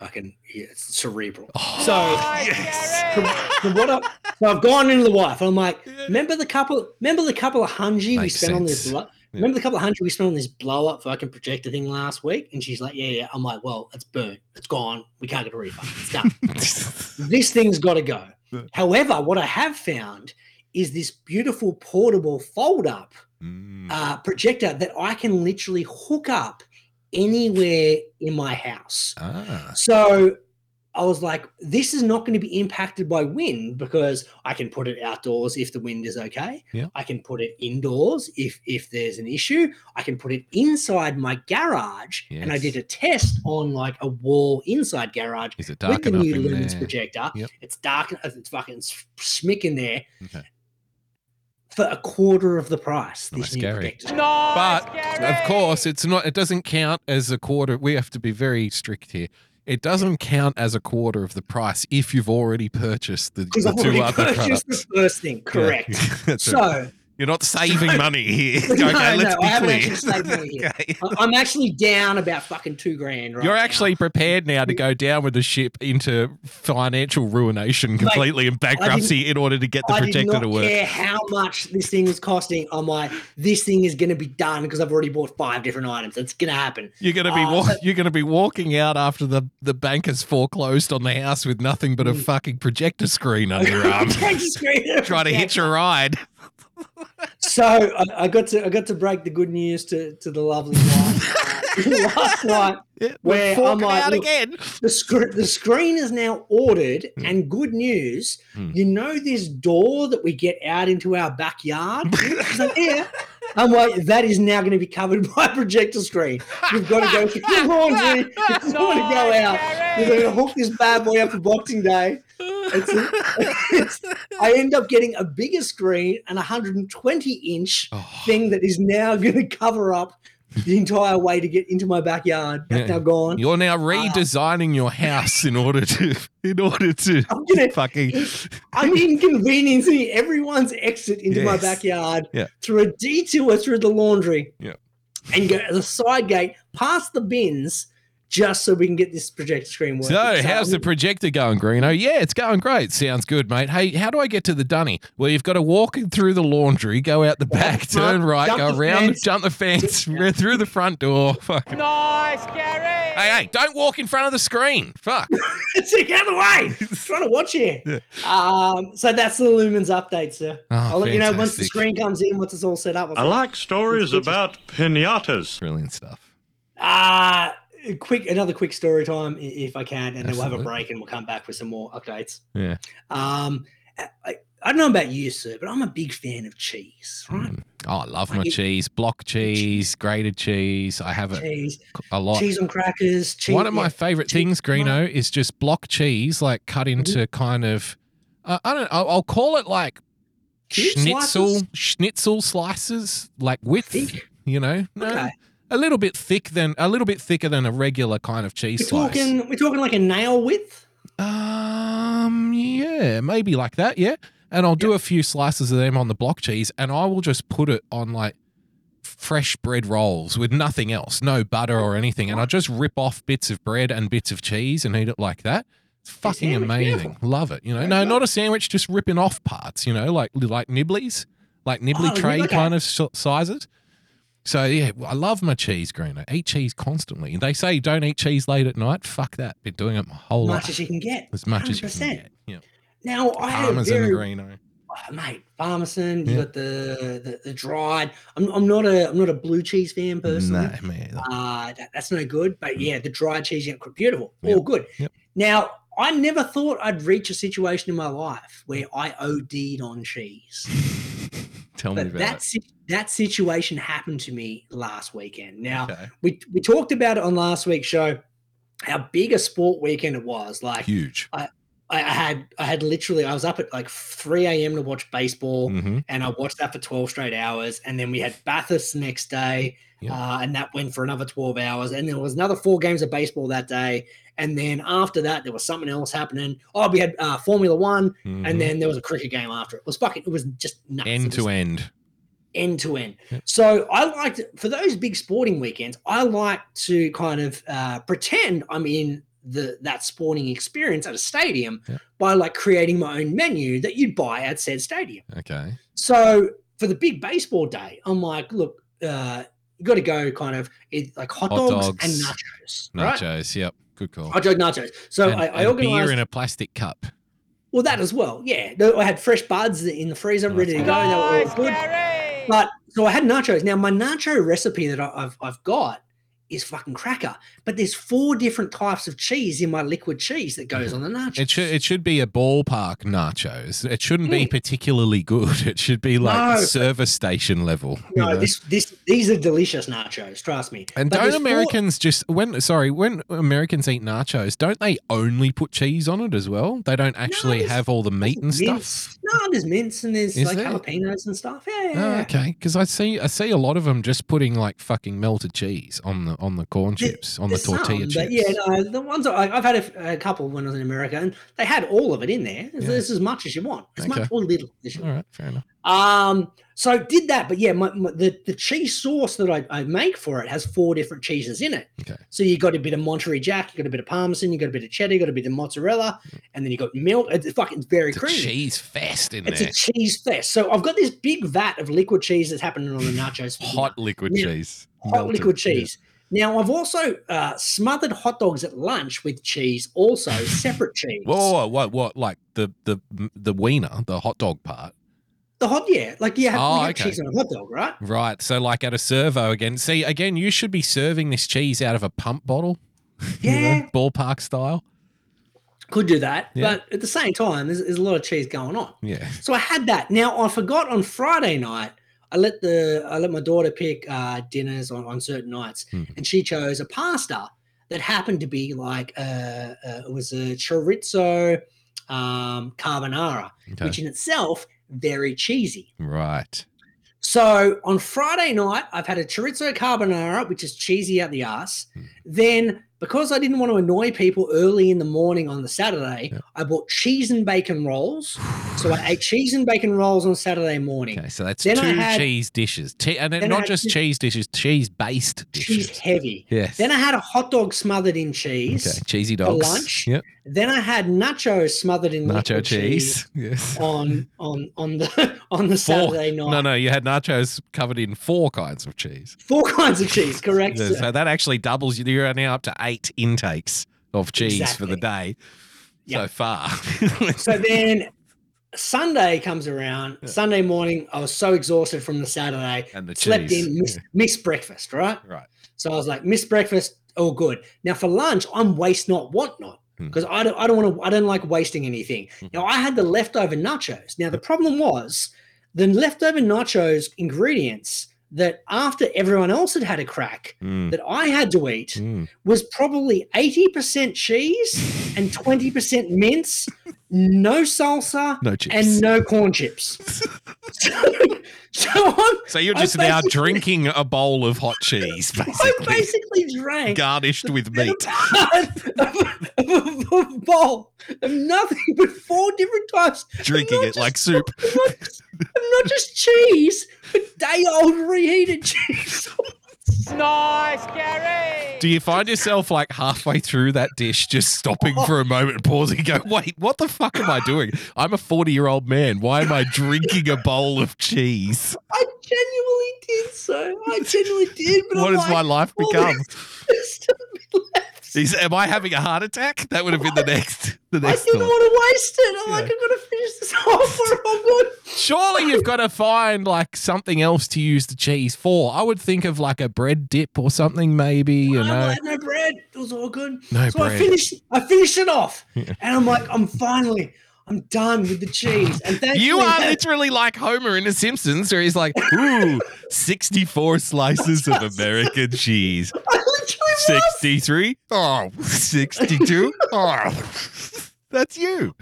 Yeah. Fucking, yeah, it's cerebral. Oh. So, *laughs* Nice, from, from what I, so I've gone into the wife. I'm like, remember the couple, remember the couple of hundred we Makes spent on this, sense. blo- Yeah. remember the couple of hundred we spent on this blow up fucking projector thing last week? And she's like, yeah, yeah. I'm like, well, it's burnt. It's gone. We can't get a refund. It's done. *laughs* this thing's got to go. Yeah. However, what I have found is this beautiful portable fold up Mm. uh, projector that I can literally hook up anywhere in my house. ah, So I was like, this is not going to be impacted by wind because I can put it outdoors if the wind is okay. Yeah. I can put it indoors if if there's an issue. I can put it inside my garage. And I did a test on like a wall inside garage is it with dark the enough new lumens there? projector. Yep. It's dark. It's fucking smick in there Okay. For a quarter of the price. Oh, this Nice, new Gary. projector. Nice, But Gary. of course, it's not. It doesn't count as a quarter. We have to be very strict here. It doesn't count as a quarter of the price if you've already purchased the, Because the I've two already other purchased products. the first thing. Yeah. Correct. *laughs* That's it. You're not saving *laughs* money here. *laughs* No, let's no, be I haven't clear. actually saved money here. *laughs* Okay. I- I'm actually down about fucking two grand right You're now. actually prepared now to go down with the ship into financial ruination completely and bankruptcy in order to get the I projector to work. care how much this thing is costing. I'm like, this thing is going to be done because I've already bought five different items. It's going to happen. You're gonna be Uh, wa- but- you're gonna be walking out after the the bank has foreclosed on the house with nothing but a Mm. fucking projector screen under your arm, trying to hitch a ride. So I, I got to I got to break the good news to to the lovely wife *laughs* last night. Yeah, Where we're I'm like, out again. The screen the screen is now ordered, Mm. and good news. Mm. You know this door that we get out into our backyard. *laughs* Like, yeah. I'm like, that is now going to be covered *laughs* by a projector screen. You've got to go through the laundry. If you want to go out, you're going to hook this bad boy up for Boxing Day. It's, it's, I end up getting a bigger screen, an 120 inch Oh. thing that is now *laughs* going to cover up the entire way to get into my backyard. That's Yeah. now gone. You're now uh, redesigning your house in order to in order to *laughs* I'm gonna fucking I'm inconveniencing everyone's exit into my backyard Yeah. through a detour through the laundry. Yeah. And go the side gate past the bins just so we can get this projector screen working. So, how's the I'm- projector going, Greeno? Yeah, it's going great. Sounds good, mate. Hey, how do I get to the dunny? Well, you've got to walk in through the laundry, go out the back, front, turn right, jump go the around, fence. jump the fence, *laughs* right through the front door. *laughs* Fucking. Nice, Gary. Hey, hey, don't walk in front of the screen. Fuck. *laughs* Take out of the way. I'm trying to watch here. Yeah. Um, so that's the Lumens update, sir. Oh, I'll let you know once the screen comes in, once it's all set up. I like stories about pinatas. Brilliant stuff. Uh a quick another quick story time if I can, and then we'll have a break and we'll come back with some more updates. Yeah. Um, I, I don't know about you, sir, but I'm a big fan of cheese, right? Mm. Oh, I love my it- cheese, block cheese, grated cheese. I have it Cheese, a lot. cheese on crackers. Cheese, One of my yeah, favorite things, Greeno, is just block cheese, like cut Mm-hmm. into kind of, uh, I don't know, I'll, I'll call it like schnitzel, slices? schnitzel slices, like width, you know, no, Okay. A little bit thick than, a little bit thicker than a regular kind of cheese We're slice. talking, we're talking like a nail width. Um, yeah, maybe like that, yeah. And I'll do a few slices of them on the block cheese, and I will just put it on like fresh bread rolls with nothing else, no butter or anything, and I just rip off bits of bread and bits of cheese and eat it like that. It's fucking sandwich, amazing. Love it. You know, Very no, good. not a sandwich, just ripping off parts. You know, like like nibblies, like nibbly Oh, tray okay. kind of s- sizes. So yeah, I love my cheese, Green. I eat cheese constantly. They say don't eat cheese late at night. Fuck that. Been doing it my whole life. as much as you can get. As much as you 100%. can get. Yeah. Now I had a very Greeno. oh, mate, Parmesan. You Yeah. got the, the the dried. I'm, I'm not a I'm not a blue cheese fan personally. No, me either. Uh, that, that's no good. But yeah, the dried cheese, yeah, beautiful, Yep. all good. Yep. Now, I never thought I'd reach a situation in my life where I OD'd on cheese. *laughs* Tell me about that si- that situation happened to me last weekend. Now. Okay. we we talked about it on last week's show. How big a sport weekend it was. Like Huge. I, I had I had literally I was up at like 3 a.m. to watch baseball hmm and I watched that for 12 straight hours. And then we had Bathurst next day, Yeah. uh, and that went for another 12 hours. And there was another four games of baseball that day. And then after that, there was something else happening. Oh, we had uh, Formula One, and then there was a cricket game after it. It was fucking, it was just nuts. End to end. end to end. So I liked for those big sporting weekends. I like to kind of uh, pretend I'm in the that sporting experience at a stadium Yeah. by like creating my own menu that you'd buy at said stadium. Okay. So for the big baseball day, I'm like, look, uh, you got to go kind of it, like hot, Hot dogs, dogs, and nachos, right? Nachos. Yep. Good call. Hot dog nachos. So and, I, I and organized beer in a plastic cup. well that as well. Yeah, I had fresh buds in the freezer Nice. ready to go. and they were all good. Gary! But so I had nachos. Now my nacho recipe that I- I've I've got is fucking cracker. But there's four different types of cheese in my liquid cheese that goes on the nachos. It should it should be a ballpark nachos. It shouldn't be Mm. particularly good. It should be like No, service station level. you no, know? this this these are delicious nachos. Trust me. and But don't there's four- Americans just when sorry when Americans eat nachos, don't they only put cheese on it as well? They don't actually there's- have all the meat and mince. stuff. No, there's mince and there's Is like there? jalapenos and stuff. Yeah, yeah, Oh, yeah. okay, because I see I see a lot of them just putting like fucking melted cheese on the on the corn chips on the There's some, tortilla chips. Yeah, no, the ones I, I've had a couple when I was in America, and they had all of it in there. There's, Yeah. there's as much as you want, as Okay. much or little as you All fair enough. Um, so did that, but yeah, my, my, the the cheese sauce that I, I make for it has four different cheeses in it. Okay. So you got a bit of Monterey Jack, you got a bit of Parmesan, you got a bit of cheddar, you got a bit of mozzarella, and then you got milk. It's fucking very It's creamy. cheese fest in It's there. a cheese fest. So I've got this big vat of liquid cheese that's happening on the nachos. Hot liquid Yeah. cheese. hot Melted, liquid yeah. Now I've also uh, smothered hot dogs at lunch with cheese, also *laughs* separate cheese. Whoa, whoa, whoa, what, what? Like the the the wiener, the hot dog part, The hot, yeah, like you have, Oh, you have okay. cheese on a hot dog, right? right? So, like at a servo again. See, again, you should be serving this cheese out of a pump bottle, *laughs* you know, Yeah, ballpark style. could do that, Yeah. but at the same time, there's, there's a lot of cheese going on. Yeah, So I had that. Now I forgot on Friday night. I let the I let my daughter pick uh, dinners on, on certain nights, Hmm. and she chose a pasta that happened to be like uh, uh, it was a chorizo um, carbonara, okay, which in itself very cheesy. right. So on Friday night, I've had a chorizo carbonara, which is cheesy out the ass. Hmm. Then, because I didn't want to annoy people early in the morning on the Saturday, Yeah. I bought cheese and bacon rolls. So I ate cheese and bacon rolls on Saturday morning. Okay, so that's Then two had- cheese dishes, Che- and then then not just cheese dishes, cheese-based dishes. Cheese heavy. Yes. Then I had a hot dog smothered in cheese. okay, cheesy dogs. lunch. Yep. Then I had nachos smothered in Nacho cheese. Yes. on on on the *laughs* on the Four- Saturday night. No, no, you had nachos covered in four kinds of cheese. Four kinds of cheese, *laughs* correct? Yeah, so that actually doubles. you- You're now up to eight intakes of cheese for the day so far. *laughs* So then Sunday comes around. Sunday morning, I was so exhausted from the Saturday. and the slept cheese. in, missed, missed breakfast, right? Right. So I was like, missed breakfast, all good. Now for lunch, I'm waste not, want not. Hmm. Because I don't, I don't want to, I don't like wasting anything. Mhm. Now I had the leftover nachos. Now the problem was the leftover nachos ingredients that after everyone else had had a crack Mm, that I had to eat mm. was probably 80% cheese and *laughs* 20% mince no salsa, No chips. and no corn chips. *laughs* so, so I'm so you're I just now drinking a bowl of hot cheese, *laughs* basically. I basically, basically drank garnished with meat. part of a, of a bowl of nothing but four different types. Drinking not it like just- soup. of Not, just- of not just cheese, but day old reheated cheese. *laughs* Nice, Gary. Do you find yourself like halfway through that dish, just stopping for a moment, and pausing, and go, "Wait, what the fuck am I doing? I'm a 40 year old man. Why am I drinking a bowl of cheese? I genuinely did so. I genuinely did. But What I'm has my life become? there's still a bit left. Is, am I having a heart attack? That would have been the next, the next. I didn't thought. want to waste it. I'm like, I'm gonna finish this off. We're all good. Surely you've got to find like something else to use the cheese for. I would think of like a bread dip or something, maybe. You I know, had no bread. It was all good. No so I bread. finished. I finished it off, and I'm like, I'm finally, I'm done with the cheese. And thankfully, You are literally like Homer in The Simpsons, where he's like, "Ooh, *laughs* sixty-four slices of American cheese." I literally was. 63? Oh, 62? Oh, that's you.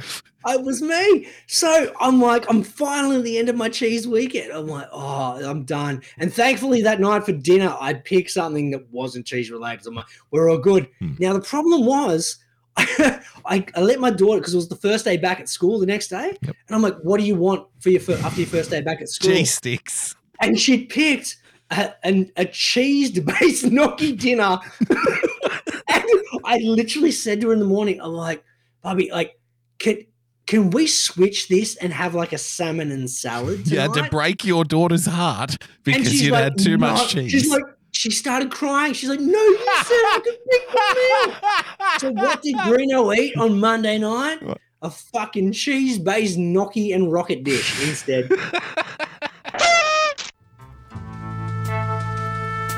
It was me. So I'm like, I'm finally at the end of my cheese weekend. I'm like, oh, I'm done. And thankfully, that night for dinner, I picked something that wasn't cheese related. I'm like, we're all good. Hmm. Now the problem was. *laughs* I, I let my daughter because it was the first day back at school the next day, Yep. and I'm like, "What do you want for your fir- after your first day back at school?" Cheese sticks. and she picked a, an, a cheese-based *laughs* gnocchi dinner. and I literally said to her in the morning, "I'm like, Bobby, like, can can we switch this and have like a salmon and salad?" You had to break your daughter's heart because you'd like, had too "No." much cheese. She's like, she started crying. She's like, "No, you said I could pick the meal." So what did Bruno eat on Monday night? What? A fucking cheese-based gnocchi and rocket dish instead. *laughs*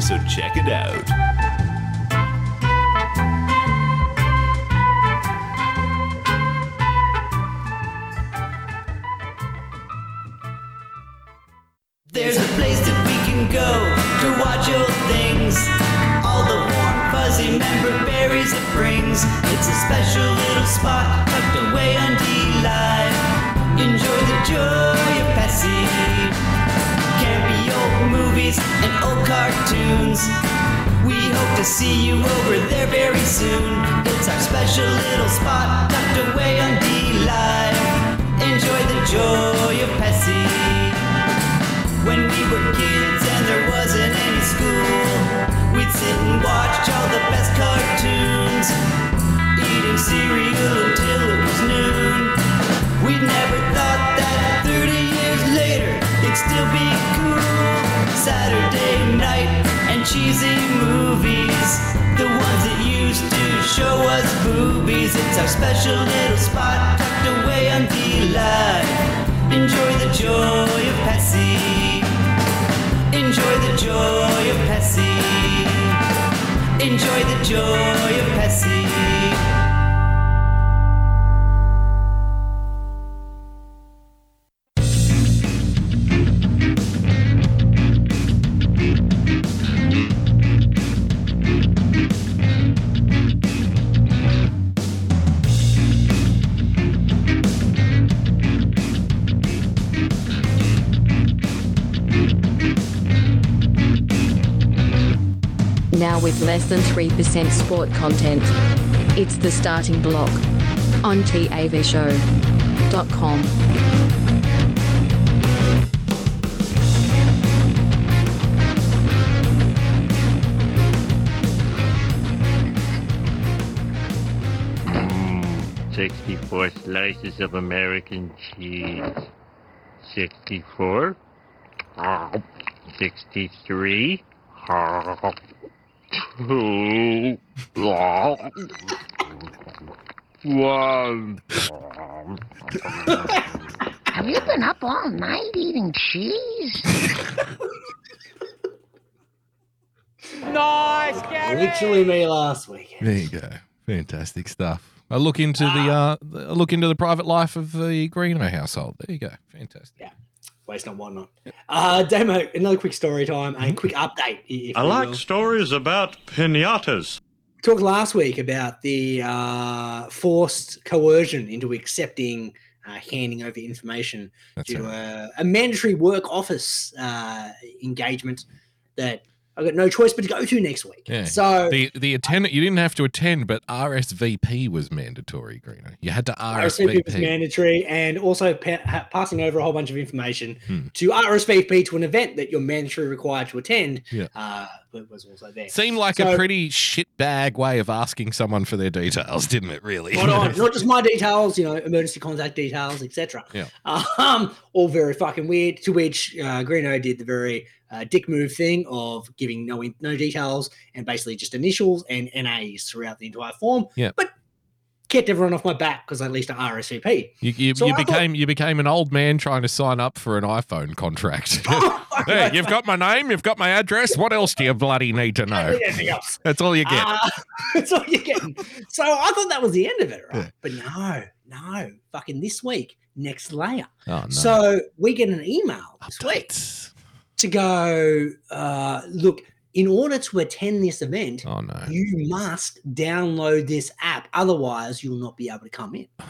so check it out. There's a place that we can go to watch old things. All the warm, fuzzy member berries it brings. It's a special little spot tucked away on D Live. Enjoy the joy movies and old cartoons. We hope to see you over there very soon. It's our special little spot tucked away on D Live. Enjoy the joy of Pessy. When we were kids and there wasn't any school, we'd sit and watch all the best cartoons, eating cereal until it was noon. We never thought that 30 years still be cool. Saturday night and cheesy movies, the ones that used to show us boobies. It's our special little spot tucked away on DLive. Enjoy the joy of Pessy. Enjoy the joy of Pessy. Enjoy the joy of Pessy. With less than 3% sport content. It's the starting block. On TAVShow.com. Mmm, 64 slices of American cheese. 64. Ah. 63. Ah. Two. One. Have you been up all night eating cheese? Nice, Gary. Literally me last week. There you go. Fantastic stuff. I look into the uh, I look into the private life of the Greeno household. There you go. Fantastic. Yeah. Waste not, whatnot. not. Uh, Damo, another quick story time, a quick update. If I like will. stories about pinatas. talked last week about the uh, forced coercion into accepting uh, handing over information That's due to a, a mandatory work office uh, engagement that I've got no choice but to go to next week. Yeah. So The the attendant you didn't have to attend, but RSVP was mandatory, Greeno. You had to RSVP was mandatory, and also pa- passing over a whole bunch of information Hmm. to RSVP to an event that you're mandatory required to attend. Yeah. uh, was also there. Seemed like So- a pretty shitbag way of asking someone for their details, didn't it? Really. On. *laughs* Not just my details, you know, emergency contact details, etc. Yeah. Um, all very fucking weird. To which uh, Greeno did the very uh, dick move thing of giving no in- no details and basically just initials and NAs throughout the entire form. Yeah. But kept everyone off my back because at least I RSVP. You, you, So you I thought- became you became an old man trying to sign up for an iPhone contract. *laughs* *laughs* Hey, you've got my name, you've got my address. What else do you bloody need to know? need *laughs* anything else. That's all you get. Uh, that's all you're getting. So I thought that was the end of it, right? Yeah. But no, no. Fucking this week, next layer. oh no. So we get an email this week Updates. To go, uh, look, in order to attend this event, Oh no. you must download this app. Otherwise, you'll not be able to come in. *sighs*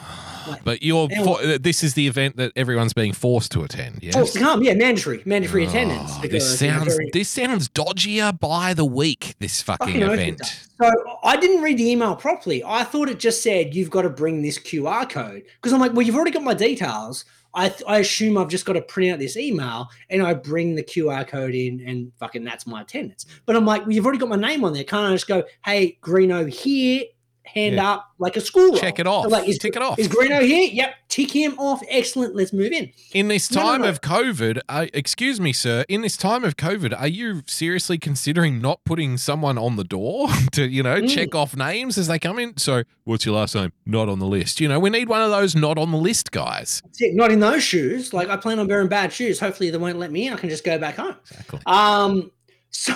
But you're for, this is the event that everyone's being forced to attend. Yes. Forced to come, yeah, mandatory, mandatory attendance. Oh, because, this sounds very- this sounds dodgier by the week. This fucking Fucking event. So I didn't read the email properly. I thought it just said you've got to bring this QR code because I'm like, well, you've already got my details. I, th- I assume I've just got to print out this email and I bring the QR code in and fucking that's my attendance. But I'm like, well, you've already got my name on there. Can't I just go, hey, Greeno here, hand Yeah. up like a school? Check roll? it off. So like, is, Tick it off. Is Greeno here? Yep. Tick him off. Excellent. Let's move in. In this No, no, time no. of COVID, uh, excuse me, sir. In this time of COVID, are you seriously considering not putting someone on the door *laughs* to, you know, Mm. check off names as they come in? So, what's your last name? Not on the list. You know, we need one of those not on the list guys. Not in those shoes. Like I plan on wearing bad shoes. Hopefully they won't let me in. I can just go back home. Exactly. Um, *laughs* so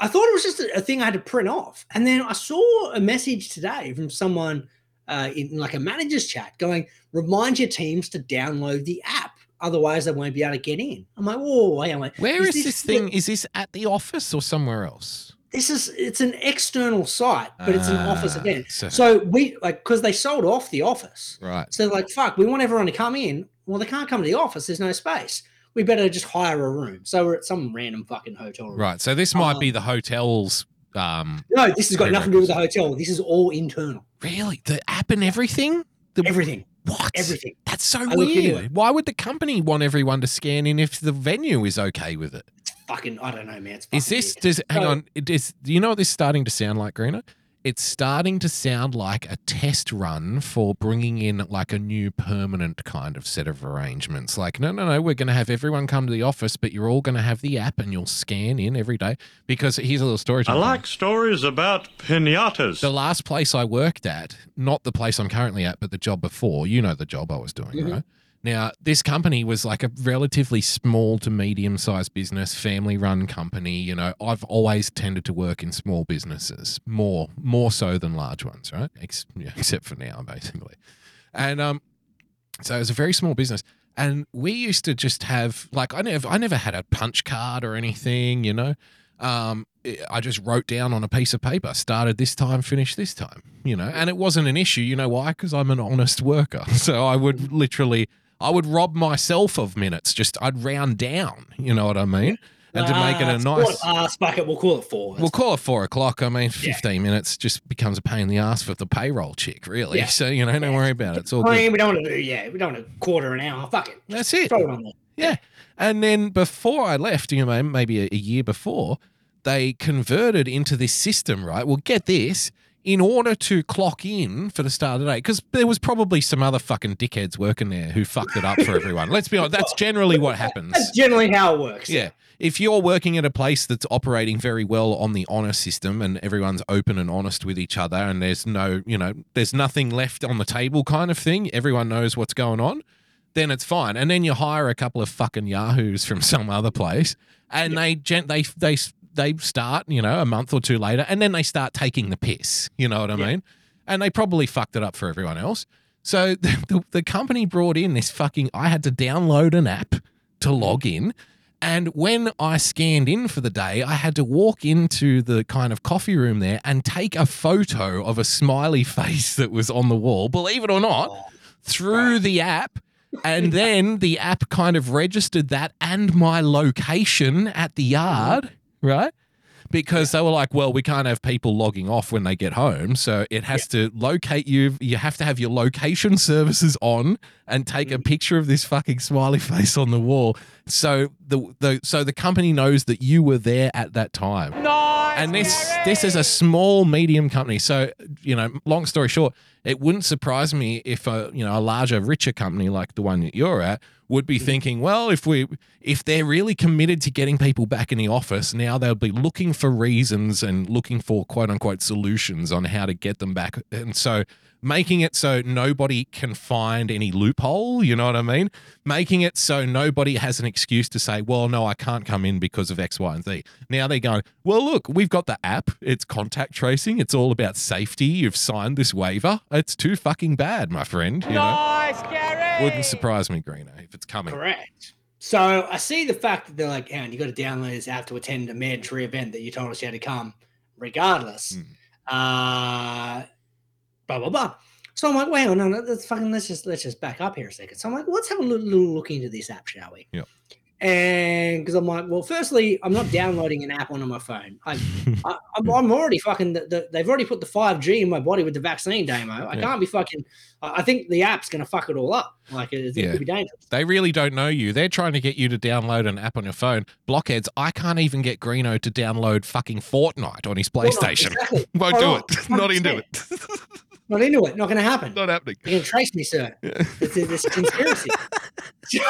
I thought it was just a, a thing I had to print off, and then I saw a message today from someone uh, in like a manager's chat going, "Remind your teams to download the app, otherwise they won't be able to get in." I'm like, "Whoa, hang on. Where is, this, the- thing? Is this at the office or somewhere else? This is it's an external site, but it's an office Ah, event. so- So we like because they sold off the office. Right. So like, fuck, we want everyone to come in. Well, they can't come to the office. There's no space. We better just hire a room. So we're at some random fucking hotel room. Right. So this might be Um, the hotel's. Um, No, this has got nothing to do with the hotel. This is all internal. really, the app and everything. The, Everything. What? Everything. That's so I weird. Why would the company want everyone to scan in if the venue is okay with it? Fucking, I don't know, man. It's Is this weird. does hang So- on? It is do you know what this is starting to sound like, Greener? It's starting to sound like a test run for bringing in like a new permanent kind of set of arrangements. Like, no, no, no, we're going to have everyone come to the office, but you're all going to have the app and you'll scan in every day. Because here's a little story. I time. like stories about pinatas. The last place I worked at, not the place I'm currently at, but the job before, you know the job I was doing, Mhm. right? Now, this company was like a relatively small to medium sized business, family run company. You know, I've always tended to work in small businesses, more more so than large ones, right? Ex- yeah, *laughs* except for now, basically. And um, so it was a very small business. And we used to just have like I never I never had a punch card or anything, you know. Um, I just wrote down on a piece of paper, started this time, finished this time, you know, and it wasn't an issue. You know why? Because I'm an honest worker. *laughs* So I would literally, I would rob myself of minutes. Just I'd round down. You know what I mean? And to make it a nice. fuck it, we'll call it four. We'll call it four o'clock. I mean, 15 minutes just becomes a pain in the ass for the payroll chick, really. Yeah. *laughs* So, you know, don't worry about it. It's all I good. we don't want to do, yeah, we don't want to quarter an hour. Fuck it. That's it. Throw it on there. Yeah. And then before I left, you know, maybe a, a year before, they converted into this system, right? Well, get this. In order to clock in for the start of the day, because there was probably some other fucking dickheads working there who fucked it up for everyone. Let's be honest, that's generally what happens. That's generally how it works. Yeah. If you're working at a place that's operating very well on the honor system and everyone's open and honest with each other and there's no, you know, there's nothing left on the table kind of thing, everyone knows what's going on, then it's fine. And then you hire a couple of fucking yahoos from *laughs* some other place and they gen- they they they start, you know, a month or two later and then they start taking the piss, you know what I mean? And they probably fucked it up for everyone else. So *laughs* the, the, the company brought in this fucking I had to download an app to log in and when I scanned in for the day, I had to walk into the kind of coffee room there and take a photo of a smiley *laughs* face that was on the wall, believe it or not, oh, through the app. And *laughs* then the app kind of registered that and my location at the mm-hmm. yard, right? Because they were like, well, we can't have people logging off when they get home. So it has to locate you. You have to have your location services on and take a mm-hmm. picture of this fucking smiley *laughs* face on the wall. So the, the so the company knows that you were there at that time. Nice, And this this is a small medium company. So, you know, long story short, it wouldn't surprise me if a, you know, a larger richer company like the one that you're at would be hmm. thinking, well, if we if they're really committed to getting people back in the office, now they'll be looking for reasons and looking for quote unquote solutions on how to get them back. And so making it so nobody can find any loophole, you know what I mean? Making it so nobody has an excuse to say, well, no, I can't come in because of X, Y, and Z. Now they're going, well, look, we've got the app. It's contact tracing. It's all about safety. You've signed this waiver. It's too fucking bad, my friend. You know? Nice, Gary! Wouldn't surprise me, Greeno, if it's coming. Correct. So I see the fact that they're like, "Aaron, you got to download this app to attend a mandatory event that you told us you had to come, regardless." Uh, blah blah blah. So I'm like, "Wait, no, no, let's fucking let's just let's just back up here a second. So I'm like, "Let's have a little, little look into this app, shall we?" Yep. And because I'm like, well, firstly, I'm not downloading an app onto my phone. I, I, I'm, I'm already fucking. The, the, they've already put the 5G in my body with the vaccine Damo. I Yeah. can't be fucking. I think the app's gonna fuck it all up. Like it, it Yeah. could be dangerous. They really don't know you. They're trying to get you to download an app on your phone. Blockheads, I can't even get Greeno to download fucking Fortnite on his PlayStation. exactly. *laughs* Won't do it. Not into it. Not into it. Not going to happen. *laughs* Not happening. You can trace me, sir. It's it's a conspiracy. *laughs* so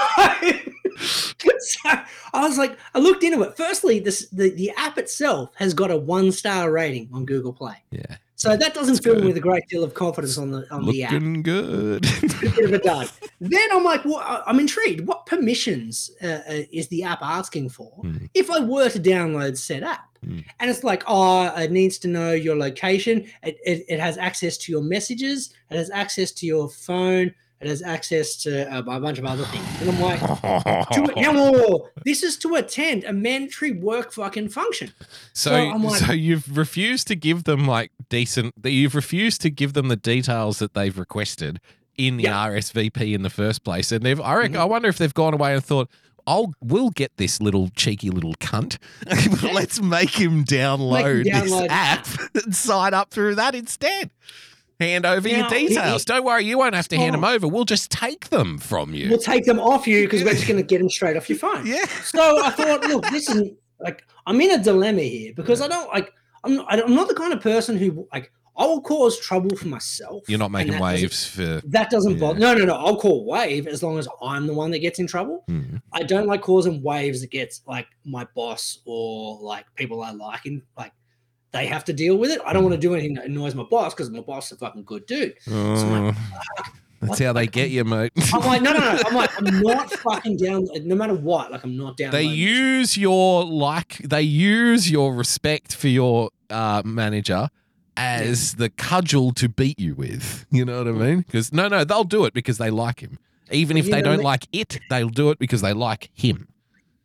*laughs* I was like, I looked into it. Firstly, this the, the app itself has got a one star rating on Google Play. Yeah. So that doesn't fill me with a great deal of confidence on the on the app. Looking good. *laughs* bit of a dud. Then I'm like, well, I'm intrigued. What permissions uh, uh, is the app asking for Hmm. if I were to download said app? And it's like, oh, it needs to know your location. It, it, it has access to your messages. It has access to your phone. It has access to uh, a bunch of other things. And I'm like, to, no, *laughs* this is to attend a mandatory work fucking function. So, So I'm like- so you've refused to give them like decent. You've refused to give them the details that they've requested in the RSVP in the first place, and they've. I reckon. I wonder if they've gone away and thought, "I'll we'll get this little cheeky little cunt. *laughs* Let's make him download, download this app *laughs* and sign up through that instead." Hand over your details. Don't worry, you won't have to hand Oh. them over. We'll just take them from you. We'll take them off you because we're just going to get them straight off your phone. *laughs* Yeah. So I thought, look, this is like I'm in a dilemma here because I don't like I'm not, I'm not the kind of person who like I will cause trouble for myself. You're not making waves for. That doesn't Yeah. bother. No, no, no. I'll call wave as long as I'm the one that gets in trouble. Hmm. I don't like causing waves that gets like my boss or like people I like in like they have to deal with it. I don't want to do anything that annoys my boss because my boss is a fucking good dude. So I'm like, Oh, that's how they get you, mate. I'm like, no, no, no. I'm like, I'm *laughs* not fucking down. No matter what, like I'm not down. they use your like they use your respect for your uh, manager as the cudgel to beat you with. You know what I mean? Because no, no, they'll do it because they like him. Even if they don't like it, they'll do it because they like him.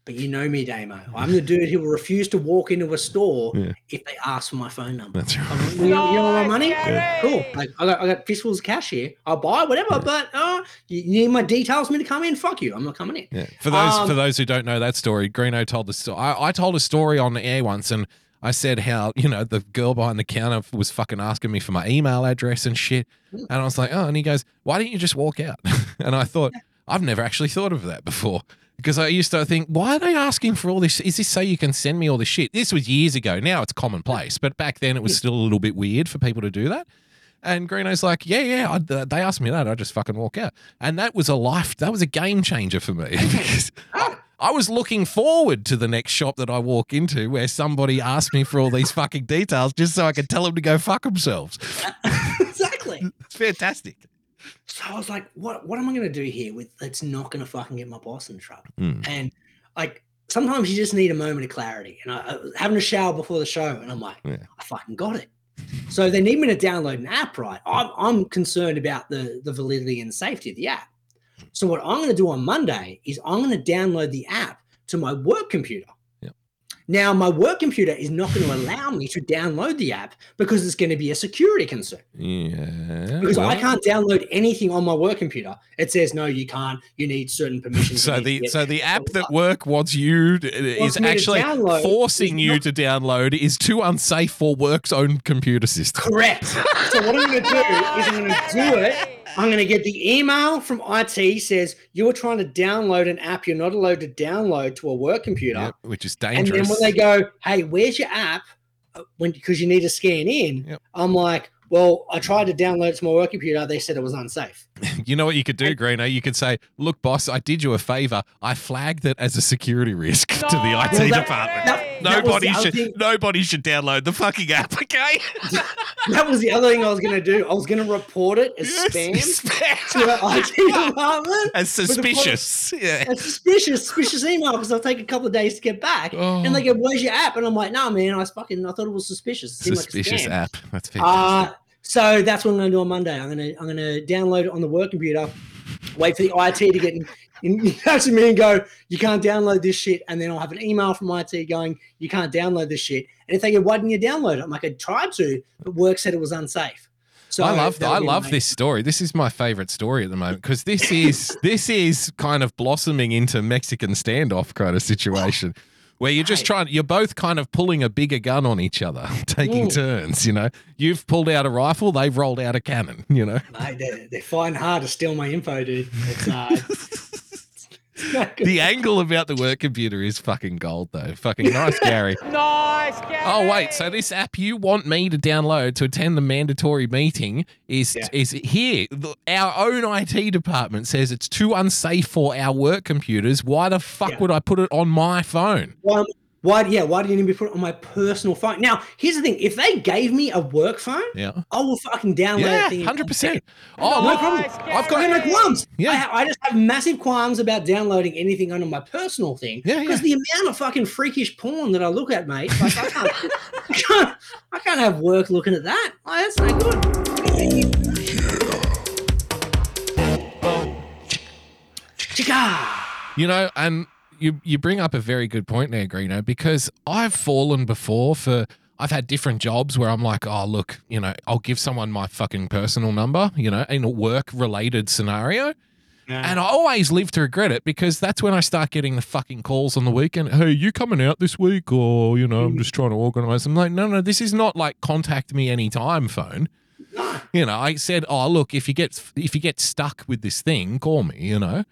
But you know me, Damo. I'm the dude who will refuse to walk into a store Yeah. if they ask for my phone number. That's right. I'm like, you, know, you know my money? Nice, Cool. Like I got, I got fistfuls of cash here. I'll buy whatever. But uh, you you need my details for me to come in? Fuck you. I'm not coming in. Yeah. For those Um, for those who don't know that story, Greeno told the story. I, I told a story on the air once, and I said how you know the girl behind the counter was fucking asking me for my email address and shit, and I was like, oh, and he goes, why don't you just walk out? *laughs* and I thought I've never actually thought of that before. Because I used to think, why are they asking for all this? Is this so you can send me all this shit? This was years ago. Now it's commonplace, but back then it was still a little bit weird for people to do that. And Greeno's like, yeah, yeah, I, they asked me that. I just fucking walk out. And that was a life, that was a game changer for me *laughs* because I, I was looking forward to the next shop that I walk into where somebody asked me for all these fucking details just so I could tell them to go fuck themselves. *laughs* exactly. *laughs* It's fantastic. So I was like, what what am I gonna do here with it's not gonna fucking get my boss in trouble? Mm. And like sometimes you just need a moment of clarity. And I, I was having a shower before the show, and I'm like, Yeah. I fucking got it. So they need me to download an app, right? I'm, I'm concerned about the the validity and safety of the app. So what I'm going to do on Monday is I'm going to download the app to my work computer. Yep. Now my work computer is not going to allow me to download the app because it's going to be a security concern. Yeah. Because I can't download anything on my work computer. It says no, you can't. You need certain permissions. So the so the app that work wants you to- is me to actually download forcing is you not- to download is too unsafe for work's own computer system. Correct. so what I'm going to do is I'm going to do it. *laughs* I'm going to get the email from IT says you are trying to download an app you're not allowed to download to a work computer. Yep, which is dangerous. And then when they go, "Hey, where's your app?" Uh, When because you need to scan in, Yep. I'm like, "Well, I tried to download it to my work computer. They said it was unsafe." *laughs* you know what you could do, Greeno? You could say, "Look, boss, I did you a favor. I flagged it as a security risk *laughs* to the IT Well, that- department. that- that was nobody should thing- nobody should download the fucking app, okay? *laughs* That was the other thing I was going to do. I was going to report it as Yes, spam spam. to the IT *laughs* department. As With the pro- suspicious. Yeah. It's suspicious, suspicious email because I'll take a couple of days to get back. Oh. And they go, "Where's your app?" And I'm like, "No, man, I was fucking, I thought it was suspicious. It seemed like Suspicious app. That's fantastic. Uh, so that's what I'm going to do on Monday. I'm going to, I'm going to download it on the work computer. Wait for the IT to get touch with me and go, "You can't download this shit." And then I'll have an email from IT going, "You can't download this shit." And if they go, "Why didn't you download it?" I'm like, "I tried to, but work said it was unsafe." So I love I love amazing. this story. This is my favorite story at the moment because this is *laughs* this is kind of blossoming into Mexican standoff kind of situation where you're just trying you're both kind of pulling a bigger gun on each other, *laughs* taking Mm. turns, you know. You've pulled out a rifle, they've rolled out a cannon, you know. Mate, they're, they're fighting hard to steal my info, dude. It's, uh, it's not good. The angle about the work computer is fucking gold though. Fucking nice, *laughs* Gary. Nice, Gary. Oh wait, so this app you want me to download to attend the mandatory meeting is Yeah. is here. The- Our own IT department says it's too unsafe for our work computers. Why the fuck Yeah. would I put it on my phone? Why, why, yeah, why do you need me to put it on my personal phone? Now, here's the thing: if they gave me a work phone, Yeah, I will fucking download yeah, that thing. in hundred one percent. Oh, No look, problem. I've got no Gary. qualms. Yeah. I, ha- I just have massive qualms about downloading anything onto my personal thing. Yeah, Because the amount of fucking freakish porn that I look at, mate, like I can't, *laughs* I can't, I can't have work looking at that. Like, that's no good. Chica. You know, and you you bring up a very good point there, Greeno, because I've fallen before for I've had different jobs where I'm like, oh look, you know, I'll give someone my fucking personal number, you know, in a work related scenario. And I always live to regret it because that's when I start getting the fucking calls on the weekend. Hey, you coming out this week? Or, you know, I'm mm. just trying to organize. I'm like, no, no, this is not like contact me anytime phone. You know, I said, oh, look, if you get if you get stuck with this thing, call me, you know.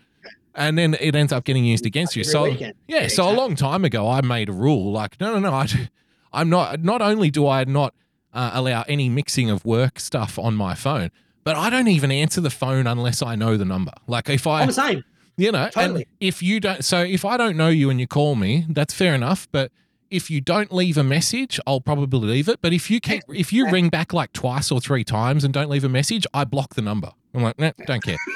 And then it ends up getting used against you. Every So weekend. yeah, Yeah, so a long time ago, I made a rule like, no, no, no, I, *laughs* I'm not. Not only do I not uh, allow any mixing of work stuff on my phone, but I don't even answer the phone unless I know the number. Like if I, I'm the same. you know, and Totally. if you don't, so if I don't know you and you call me, that's fair enough. But if you don't leave a message, I'll probably leave it. But if you keep, if you ring back like twice or three times and don't leave a message, I block the number. I'm like, nah, don't care. *laughs*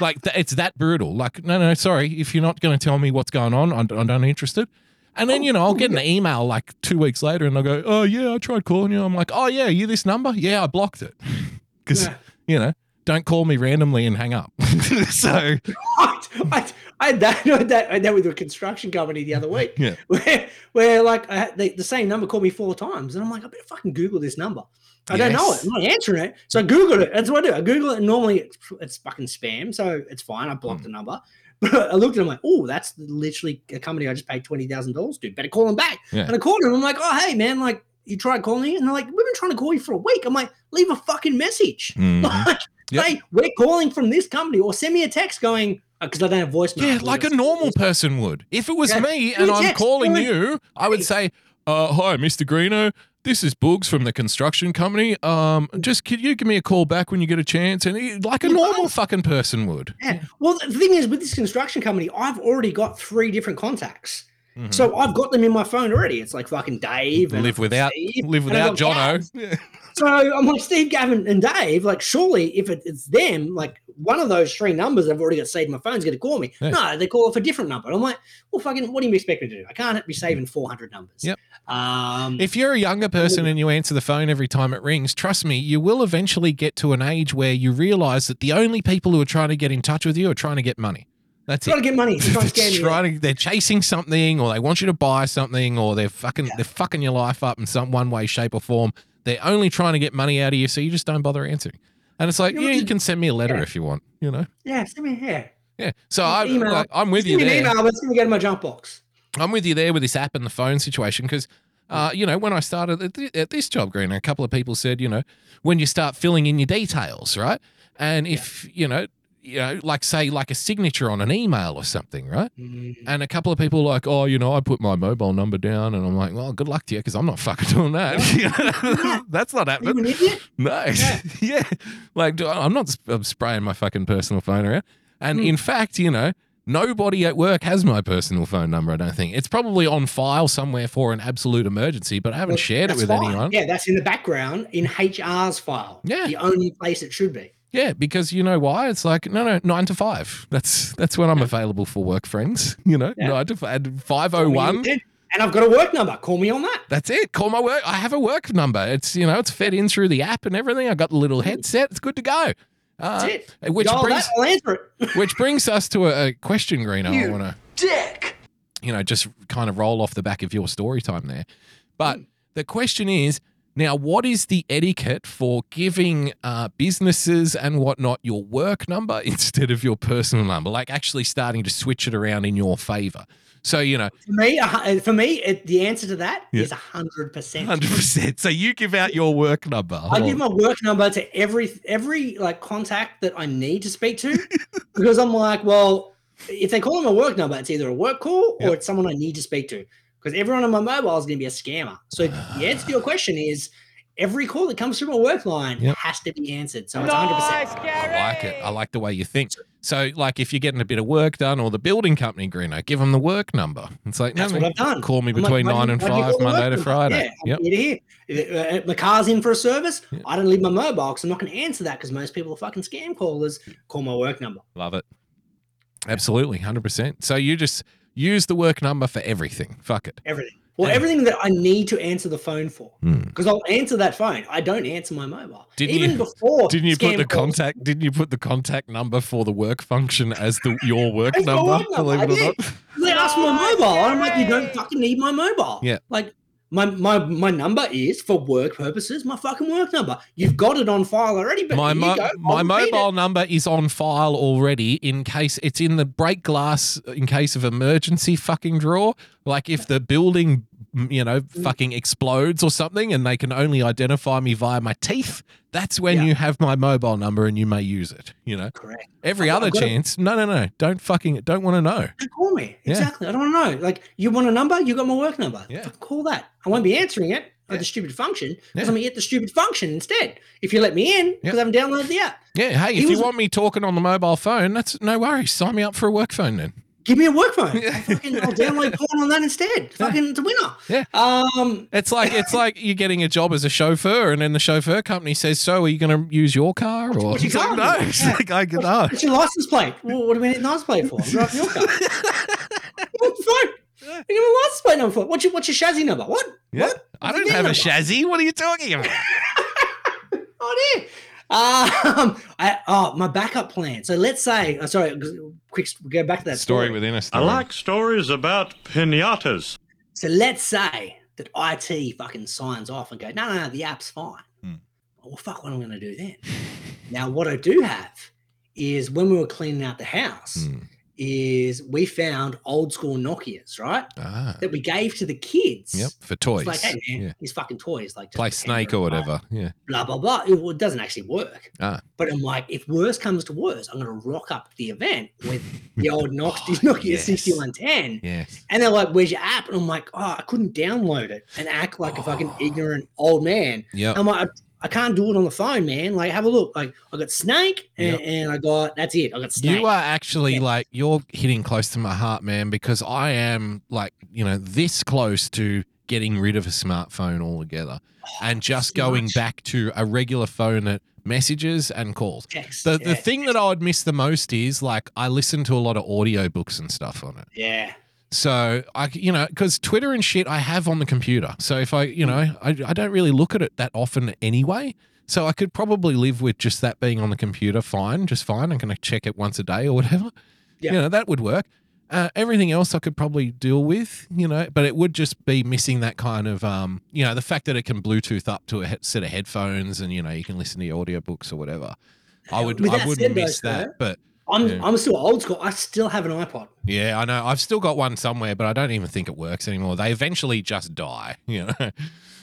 like th- it's that brutal. Like, no, no, sorry. If you're not going to tell me what's going on, I'm, I'm not interested. And then oh, you know I'll get an email like two weeks later, and I'll go, "Oh yeah, I tried calling you." I'm like, "Oh yeah, you this number? Yeah, I blocked it *laughs* because Yeah. you know don't call me randomly and hang up." *laughs* so I, *laughs* I had that, I had that, I that with a construction company the other week. Yeah. Where, where like I had, the, the same number called me four times, and I'm like, I better fucking Google this number. I don't know it. I'm not answering it, so I Googled it. That's what I do. I Google it, and normally it's, it's fucking spam, so it's fine. I blocked the number. *laughs* But I looked at it, I'm like, oh, that's literally a company I just paid twenty thousand dollars to. Better call them back. Yeah. And I called them. I'm like, oh, hey, man, like you tried calling me, and they're like, we've been trying to call you for a week. I'm like, leave a fucking message. Mhm. *laughs* Like, Yep. hey, we're calling from this company, or send me a text going, because I don't have voicemail. Yeah, like a normal person would. If it was Yeah. me and I'm calling you, I would say, uh, "Hi, Mr. Greeno. This is Boogs from the construction company. Um, just could you give me a call back when you get a chance?" And he, like a normal fucking person would. Yeah. Well, the thing is, with this construction company, I've already got three different contacts. Mhm. So I've got them in my phone already. It's like fucking Dave. and live without, Steve, live without Jono. *laughs* Gaz. So I'm like Steve, Gavin, and Dave. Like, surely if it, it's them, like one of those three numbers I've already got saved in my phone's going to call me. Yeah. No, they call off a different number. I'm like, well, fucking, what do you expect me to do? I can't be saving 400 numbers. Yep. Um, If you're a younger person and you answer the phone every time it rings, trust me, you will eventually get to an age where you realize that the only people who are trying to get in touch with you are trying to get money. That's trying it. to get money, *laughs* trying to scam you. trying to, they're chasing something or they want you to buy something or they're fucking they're fucking your life up in some one way, shape, or form. They're only trying to get money out of you, so you just don't bother answering. And it's like, You yeah, you can send me a letter yeah. if you want, you know. Yeah, send me here. Yeah. So I, like, I'm with Send you me there. email, it's going to go to my junk box. I'm with you there with this app and the phone situation because, uh, you know, when I started at, th- at this job, Green, a couple of people said, you know, when you start filling in your details, right? And if, you know, you know, like say like a signature on an email or something, right? And a couple of people are like, oh, you know, I put my mobile number down, and I'm like, well, good luck to you because I'm not fucking *laughs* doing that. *laughs* That's not You happening. an idiot? No, yeah. *laughs* Like, I'm not I'm spraying my fucking personal phone around. And Hmm. in fact, you know, nobody at work has my personal phone number. I don't think it's probably on file somewhere for an absolute emergency, but I haven't Well, shared it with fine. anyone. Yeah, that's in the background in HR's file. Yeah. The only place it should be. Yeah, because you know why? It's like no, no, nine to five. That's that's when I'm available for work, friends. You know, Yeah. nine to five, five oh one. And I've got a work number. Call me on that. That's it. Call my work. I have a work number. It's you know, it's fed in through the app and everything. I got the little headset. It's good to go. Uh, That's it. Which Dial brings I'll answer it. *laughs* which brings us to a, a question, Greeno. I want to dick. you know, just kind of roll off the back of your story time there. But the question is now, what is the etiquette for giving uh, businesses and whatnot your work number *laughs* instead of your personal number? Like actually starting to switch it around in your favor. So, you know, For me, for me, it, the answer to that Yeah. is a hundred percent. 100%. So you give out your work number. I give my work number to every every like contact that I need to speak to because I'm like, well, if they call them a work number, it's either a work call or it's someone I need to speak to. Because everyone on my mobile is going to be a scammer. So the answer to your *sighs* question is every call that comes through my work line Yep. has to be answered. So it's 100. Nice, percent Gary. I like it. I like the way you think. So, like, if you're getting a bit of work done or the building company, Greeno, give them the work number. It's like, That's no, what I've done. call me I'm like, between why nine and why do you five, Monday to? Friday. Yeah, Yep. I'm here to. Uh, my car's in for a service. I don't leave my mobile because I'm not going to answer that because most people are fucking scam callers. Call my work number. Love it. Absolutely, hundred percent. So you just use the work number for everything. Fuck it. Everything. Well, Yeah. everything that I need to answer the phone for. Hmm. Because I'll answer that phone. I don't answer my mobile. Didn't Even you- before Didn't you put the calls. contact? Didn't you put the contact number for the work function as the your work number? number, Believe I it or not. They asked for my mobile. and I'm like, you don't fucking need my mobile. Yeah. Like my my my number is for work purposes. My fucking work number. You've got it on file already. But My here you mo- go. my mobile number is on file already in case it's in the break glass in case of emergency fucking drawer. Like if the building you know Mm. fucking explodes or something and they can only identify me via my teeth, that's when Yeah. you have my mobile number and you may use it, you know. Correct. Every other I've got a- chance, no no no, don't fucking don't want to know. Don't call me. Yeah. Exactly. I don't want to know. Like you want a number, you got my work number. Yeah. Call that. I won't be answering it Yeah. at the stupid function because Yeah. I'm gonna get the stupid function instead. If you let me in, because I haven't downloaded the app. Yeah, hey, He if you want me talking on the mobile phone, that's no worries. Sign me up for a work phone then. Give me a work phone. *laughs* I'll, fucking, I'll download porn on that instead. Fucking it's a winner. Yeah. Um It's like it's like you're getting a job as a chauffeur, and then the chauffeur company says, "So, are you going to use your car?" Or what's your car no, Yeah. like I no. What's your license plate? Well, what do we need a license plate for? I'm driving your car. *laughs* what the fuck? You me a license plate number for? What's your what's your chassis number? What? Yeah. What? I don't have a number? chassis. What are you talking about? *laughs* Oh dear. Um, I, oh, my backup plan. So let's say, oh, sorry, quick, go back to that story. within a I story. like stories about pinatas. So let's say that IT fucking signs off and go, no, no, no, the app's fine. Hmm. Well, fuck, what am I going to do then? *laughs* now, what I do have is when we were cleaning out the house, Hmm. Is we found old school Nokia's, right? Ah, That we gave to the kids. yep, for toys. It's like, hey man, yeah. these fucking toys, like Play Snake or whatever. Yeah. Blah blah blah. It, well, it doesn't actually work. Ah. But I'm like, if worse comes to worse, I'm gonna rock up the event with the *laughs* old Nokia, Nokia yes. 6110. Yes. And they're like, "Where's your app?" And I'm like, "Oh, I couldn't download it and act like a fucking ignorant old man." Yep. I'm like, I, can't do it on the phone, man. Like, have a look. Like, I got Snake, and, Yep. and I got that's it. I got Snake. You are actually Yeah. like you're hitting close to my heart, man, because I am like, you know, this close to getting rid of a smartphone altogether oh, and just going much. back to a regular phone that messages and calls. Text, The the thing that I would miss the most is like I listen to a lot of audio books and stuff on it. yeah, So I, you know, because Twitter and shit I have on the computer. So if I, you know, I, I don't really look at it that often anyway. So I could probably live with just that being on the computer fine, just fine. I'm to check it once a day or whatever. Yeah. You know, that would work. Uh, everything else I could probably deal with, you know, but it would just be missing that kind of, um, you know, the fact that it can Bluetooth up to a set of headphones and, you know, you can listen to your audiobooks or whatever. I would, I wouldn't said, though, miss that. But I'm Yeah. I'm still old school. I still have an iPod. yeah, I know. I've still got one somewhere, but I don't even think it works anymore. They eventually just die. *laughs* You know,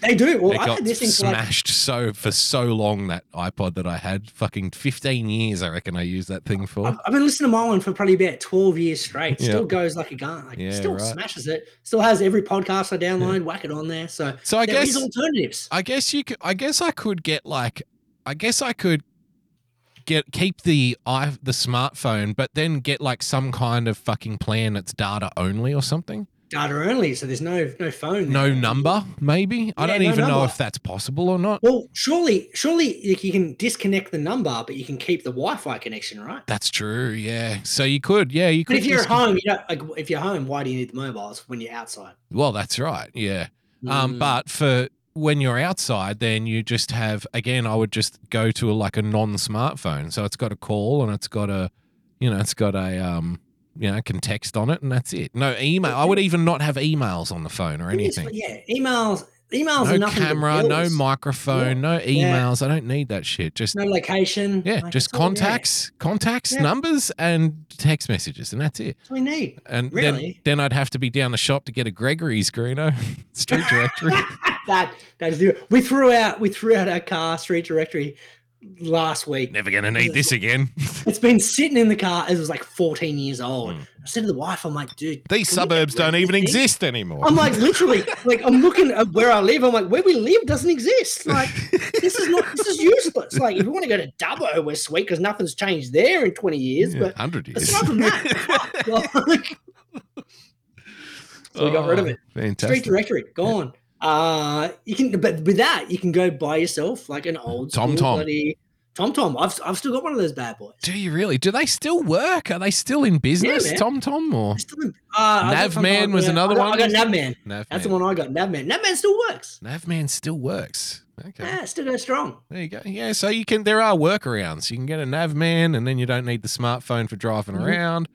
They do. Well, I've got had this thing for like smashed so for so long that iPod that I had. Fucking fifteen years, I reckon I used that thing for. I've, I've been listening to my one for probably about 12 years straight. Yeah. Still goes like a gun. Like, Yeah, still right. smashes it. Still has every podcast I download, whack it on there. So, So I guess alternatives. I guess you could. I guess I could get like. I guess I could get keep the i the smartphone, but then get like some kind of fucking plan that's data only or something. Data only, so there's no no phone. No there. number, maybe. I don't no even know if that's possible or not. Well, surely, surely you can disconnect the number, but you can keep the Wi-Fi connection, right? That's true. Yeah. So you could. Yeah, you could. But if you're at home, you don't like. If you're home, why do you need the mobiles when you're outside? Well, that's right. Yeah. Um, Mm. but for when you're outside, then you just have again. I would just go to a, like a non-smartphone, so it's got a call and it's got a, you know, it's got a um, you know, can text on it and that's it. No email. I would even not have emails on the phone or anything. Yeah, emails. Emails are No nothing. camera, no microphone, no Yeah. emails. I don't need that shit. Just no location. yeah, Like, just all- yeah, contacts, contacts, Yeah. numbers, and text messages, and that's it. That's we need. And Really? then then I'd have to be down the shop to get a Gregory's Greeno *laughs* street directory. *laughs* that that is the we threw out we threw out our car street directory last week. Never gonna need this again. *laughs* It's been sitting in the car. It was like 14 years old. Hmm. I said to the wife, I'm like, dude, These can we get suburbs don't even thing? exist anymore. I'm like literally like I'm looking at where I live. I'm like, where we live doesn't exist. Like *laughs* this is not this is useless. Like if we want to go to Dubbo, we're sweet because nothing's changed there in 20 years. Yeah, But 100 years. aside from that, *laughs* like, so we got rid of it. Street Fantastic. directory gone. Uh, you can, but with that, you can go buy yourself like an old Tom Tom. Tom Tom. I've I've still got one of those bad boys. Do you really? Do they still work? Are they still in business, man. Tom Tom? Or Still in- uh, I got Tom Navman was yeah. another I got, one? I got Navman. Navman? That's the one I got. Navman. Navman still works. Navman still works. Okay. Yeah, still goes strong. There you go. Yeah, so you can. There are workarounds. You can get a Navman, and then you don't need the smartphone for driving Mhm. around.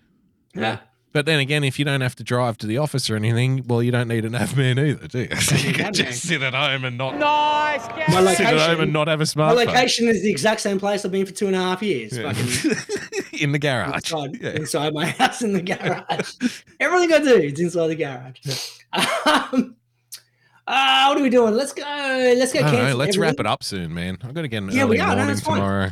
Yeah. But then again, if you don't have to drive to the office or anything, well, you don't need an Navman either, do you? *laughs* So you can just sit at home and not Nice, My Gary. sit at home and not have a smartphone. My location is the exact same place I've been for two and a half years. Yeah. Fucking *laughs* in the garage. inside, Yeah. inside my *laughs* house in the garage. Everything I do is inside the garage. Um, uh, what are we doing? Let's go. Let's go. I know, let's wrap it up soon, man. I've got to get an Yeah, we early are. No, morning fine. tomorrow.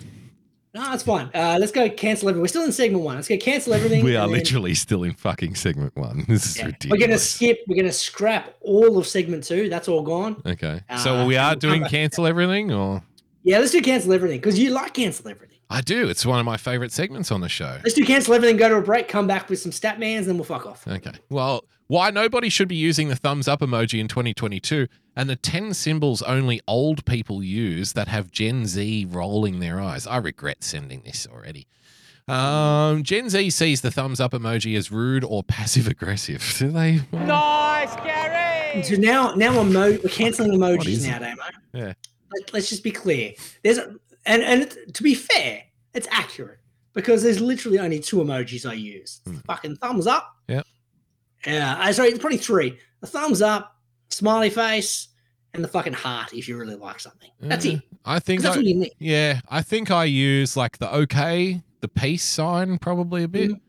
No, that's fine. Uh, let's go cancel everything. We're still in segment one. Let's go cancel everything. *laughs* We are then- literally still in fucking segment one. *laughs* This is yeah, ridiculous. We're gonna skip. We're gonna scrap all of segment two. That's all gone. Okay. So Uh, we are doing cancel everything, or Yeah, let's do cancel everything because you like cancel everything. I do. It's one of my favorite segments on the show. Let's do cancel everything. Go to a break. Come back with some stat mans, then we'll fuck off. Okay. Well, why nobody should be using the thumbs up emoji in 2022 and the 10 symbols only old people use that have Gen Z rolling their eyes. I regret sending this already. Um, Gen Z sees the thumbs up emoji as rude or passive aggressive. *laughs* Do they? Nice, Gary. So now, now emo- we're canceling emojis now, Damo. Yeah. Let, let's just be clear. There's a, and and to be fair, it's accurate because there's literally only two emojis I use. Hmm. Fucking thumbs up. Yep. Yeah. Uh, sorry, it's probably three. The thumbs up, smiley face, and the fucking heart if you really like something. That's Uh, it. I think That's I, what you need. yeah, I think I use like the okay, the peace sign probably a bit. Mhm.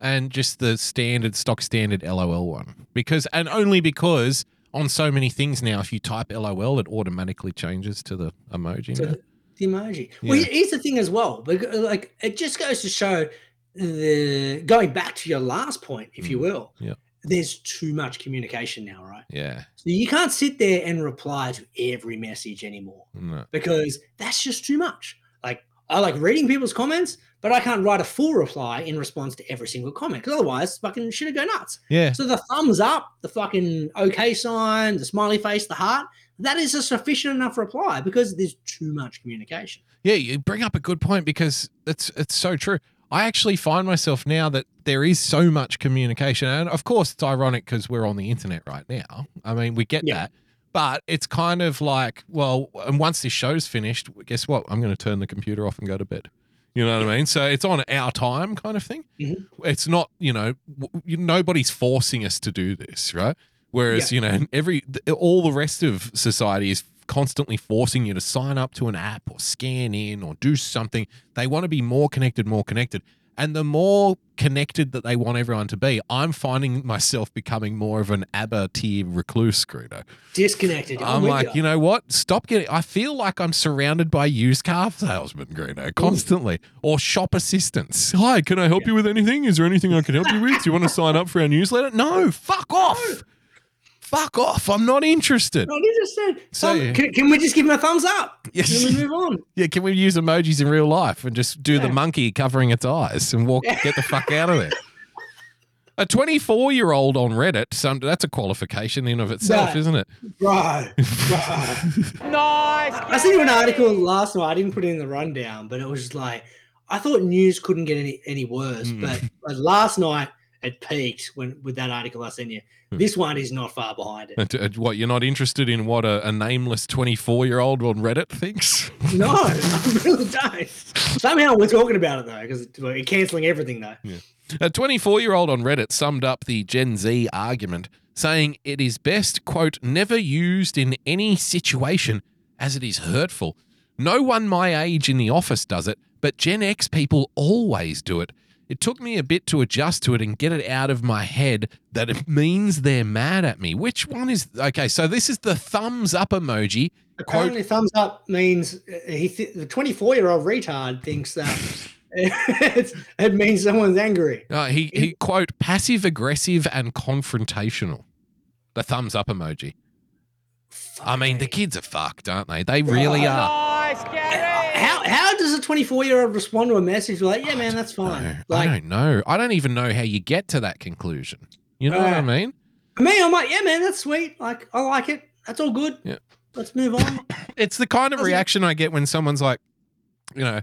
and just the standard stock standard LOL one because and only because on so many things now, if you type LOL, it automatically changes to the emoji. The, emoji. Well, Yeah. here's the thing as well. But like, it just goes to show the going back to your last point, if you will. Mm. Yeah. There's too much communication now, right? Yeah, So you can't sit there and reply to every message anymore no. because that's just too much. Like I like reading people's comments, but I can't write a full reply in response to every single comment because otherwise, fucking shit would go nuts. yeah, So the thumbs up, the fucking okay sign, the smiley face, the heart, that is a sufficient enough reply because there's too much communication. Yeah, you bring up a good point because it's it's so true. I actually find myself now that there is so much communication, and of course it's ironic because we're on the internet right now. I mean, we get Yeah. that, but it's kind of like, well, and once this show's finished, guess what? I'm going to turn the computer off and go to bed. You know what I mean? So it's on our time, kind of thing. Mhm. It's not, you know, w- nobody's forcing us to do this, right? Whereas, you know, every all the rest of society is constantly forcing you to sign up to an app or scan in or do something. They want to be more connected, more connected. And the more connected that they want everyone to be, I'm finding myself becoming more of an ABBA tier recluse, Grudo. Disconnected. I'm with like, ya. you know what? Stop getting. I feel like I'm surrounded by used car salesmen, Greeno, constantly, or shop assistants. Hi, can I help you with anything? Is there anything I can help you with? Do you want to sign up for our newsletter? No, fuck off. Fuck off. I'm not interested. Not interested. So, Thumb- yeah. can, can we just give him a thumbs up? Yes. Can we move on? *laughs* Yeah, can we use emojis in real life and just do the monkey covering its eyes and walk, *laughs* get the fuck out of there? A 24 year old on Reddit, some, that's a qualification in of itself, Yeah. isn't it? Right. *laughs* Nice. I sent you an article last night. I didn't put it in the rundown, but it was just like I thought news couldn't get any any worse. Mm. But, but last night it peaked when with that article I sent you. Hmm. This one is not far behind it. Uh, What, you're not interested in what a, a nameless 24 year old on Reddit thinks? *laughs* No, I really don't. Somehow we're talking about it though, because we're canceling everything though. A 24 year old on Reddit summed up the Gen Z argument, saying it is best, quote, never used in any situation as it is hurtful. No one my age in the office does it, but Gen X people always do it. It took me a bit to adjust to it and get it out of my head that it means they're mad at me. Which one is okay? So this is the thumbs up emoji. Quote, Apparently, thumbs up means uh, he th- the 24 year old retard thinks that it's, it means someone's angry. Uh, he he quote passive aggressive and confrontational. The thumbs up emoji. I mean, the kids are fucked, aren't they? They really are. Nice. How how does a 24 year old respond to a message like, yeah, man, that's fine? No, Like I don't know. I don't even know how you get to that conclusion. You know what I Uh, mean? for me, I'm like, yeah, man, that's sweet. Like, I like it. That's all good. Yeah. Let's move on. *coughs* It's the kind of doesn't- reaction I get when someone's like, you know,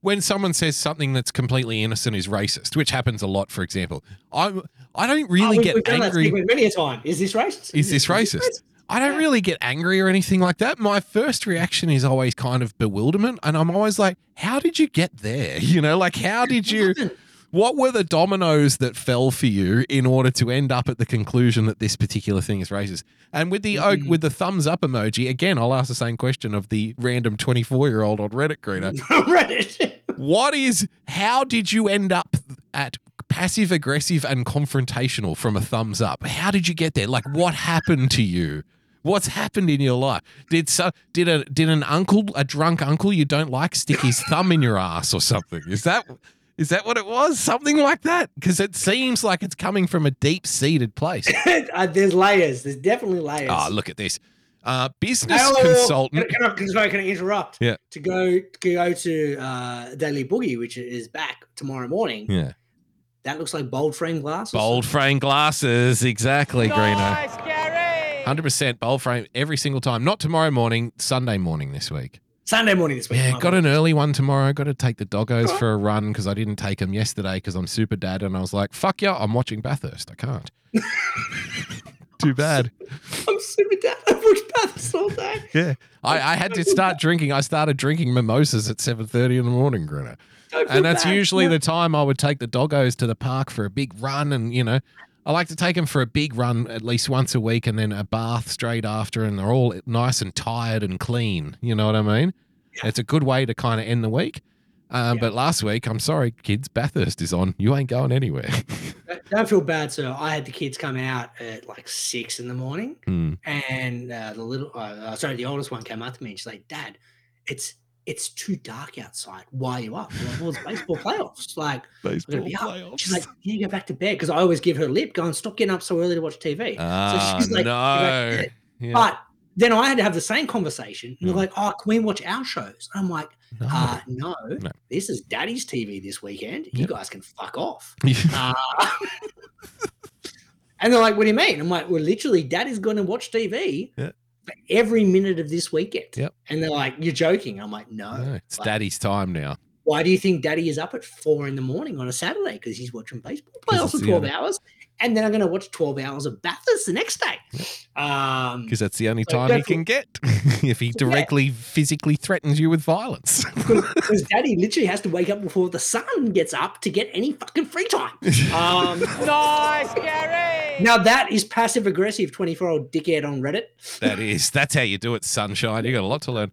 when someone says something that's completely innocent is racist, which happens a lot. For example, I I don't really Oh, we- get angry. many a time. Is this racist? Is this racist? I don't really get angry or anything like that. My first reaction is always kind of bewilderment. And I'm always like, how did you get there? *laughs* You know, like, how did you, what were the dominoes that fell for you in order to end up at the conclusion that this particular thing is racist? And with the, Mm-hmm. with the thumbs up emoji, again, I'll ask the same question of the random 24 year old on Reddit, Greta. *laughs* Reddit. what is, how did you end up at passive aggressive and confrontational from a thumbs up? How did you get there? Like, what happened to you? What's happened in your life? Did so, did a did an uncle, a drunk uncle you don't like, stick his thumb in your ass or something? Is that is that what it was? Something like that? Because it seems like it's coming from a deep seated place. *laughs* uh, there's layers. There's definitely layers. Oh, ah, look at this. Uh, business oh, consultant. Can I, can, I, sorry, can I interrupt? Yeah. To go to go to uh, Daily Boogie, which is back tomorrow morning. Yeah. That looks like bold frame glasses. Bold frame glasses, exactly, nice, Greeno. 100% bowl frame every single time. Not tomorrow morning, Sunday morning this week. Sunday morning this week. Yeah, got an early one tomorrow. Got to take the doggos for a run because I didn't take them yesterday because I'm super dad and I was like, fuck yeah, I'm watching Bathurst. I can't. *laughs* Too bad. I'm super dad. *laughs* I've watched Bathurst all day. *laughs* yeah. I, I, had to start drinking. I started drinking mimosas at 7.30 in the morning, Grinner. And that's bad. usually no. the time I would take the doggos to the park for a big run and, you know, I like to take them for a big run at least once a week and then a bath straight after. And they're all nice and tired and clean. You know what I mean? It's a good way to kind of end the week. Um, But last week, I'm sorry, kids, Bathurst is on. You ain't going anywhere. *laughs* Don't feel bad, sir. I had the kids come out at like six in the morning, Hmm. and uh, the little, uh, uh, sorry, the oldest one came up to me and she's like, "Dad, it's it's too dark outside. Why are you up?" I'm like, well, it's baseball playoffs. Like, be up. She's like, can "You go back to bed," because I always give her a lip, going, "Stop getting up so early to watch TV." Ah, so she's like, no. "Go back. Yeah. But then I had to have the same conversation. And they're Mm. like, "Oh, can we watch our shows?" I'm like, No. uh, no, No. this is Daddy's TV this weekend. You Yep. guys can fuck off." *laughs* Uh, *laughs* and they're like, "What do you mean?" I'm like, "Well, literally, daddy's going to watch TV Yeah. For every minute of this weekend." Yep. And they're like, "You're joking?" I'm like, "No." No, it's Like, daddy's time now. Why do you think Daddy is up at four in the morning on a Saturday? Because he's watching baseball playoffs it's for twelve only- hours, and then I'm going to watch twelve hours of Bathurst the next day. Um, Because that's the only So time he can get *laughs* if he directly physically threatens you with violence. *laughs* because Daddy literally has to wake up before the sun gets up to get any fucking free time. *laughs* Um, Nice, Gary. Now that is passive aggressive twenty four old dickhead on Reddit. that *laughs* is. That's how you do it, sunshine. You got a lot to learn.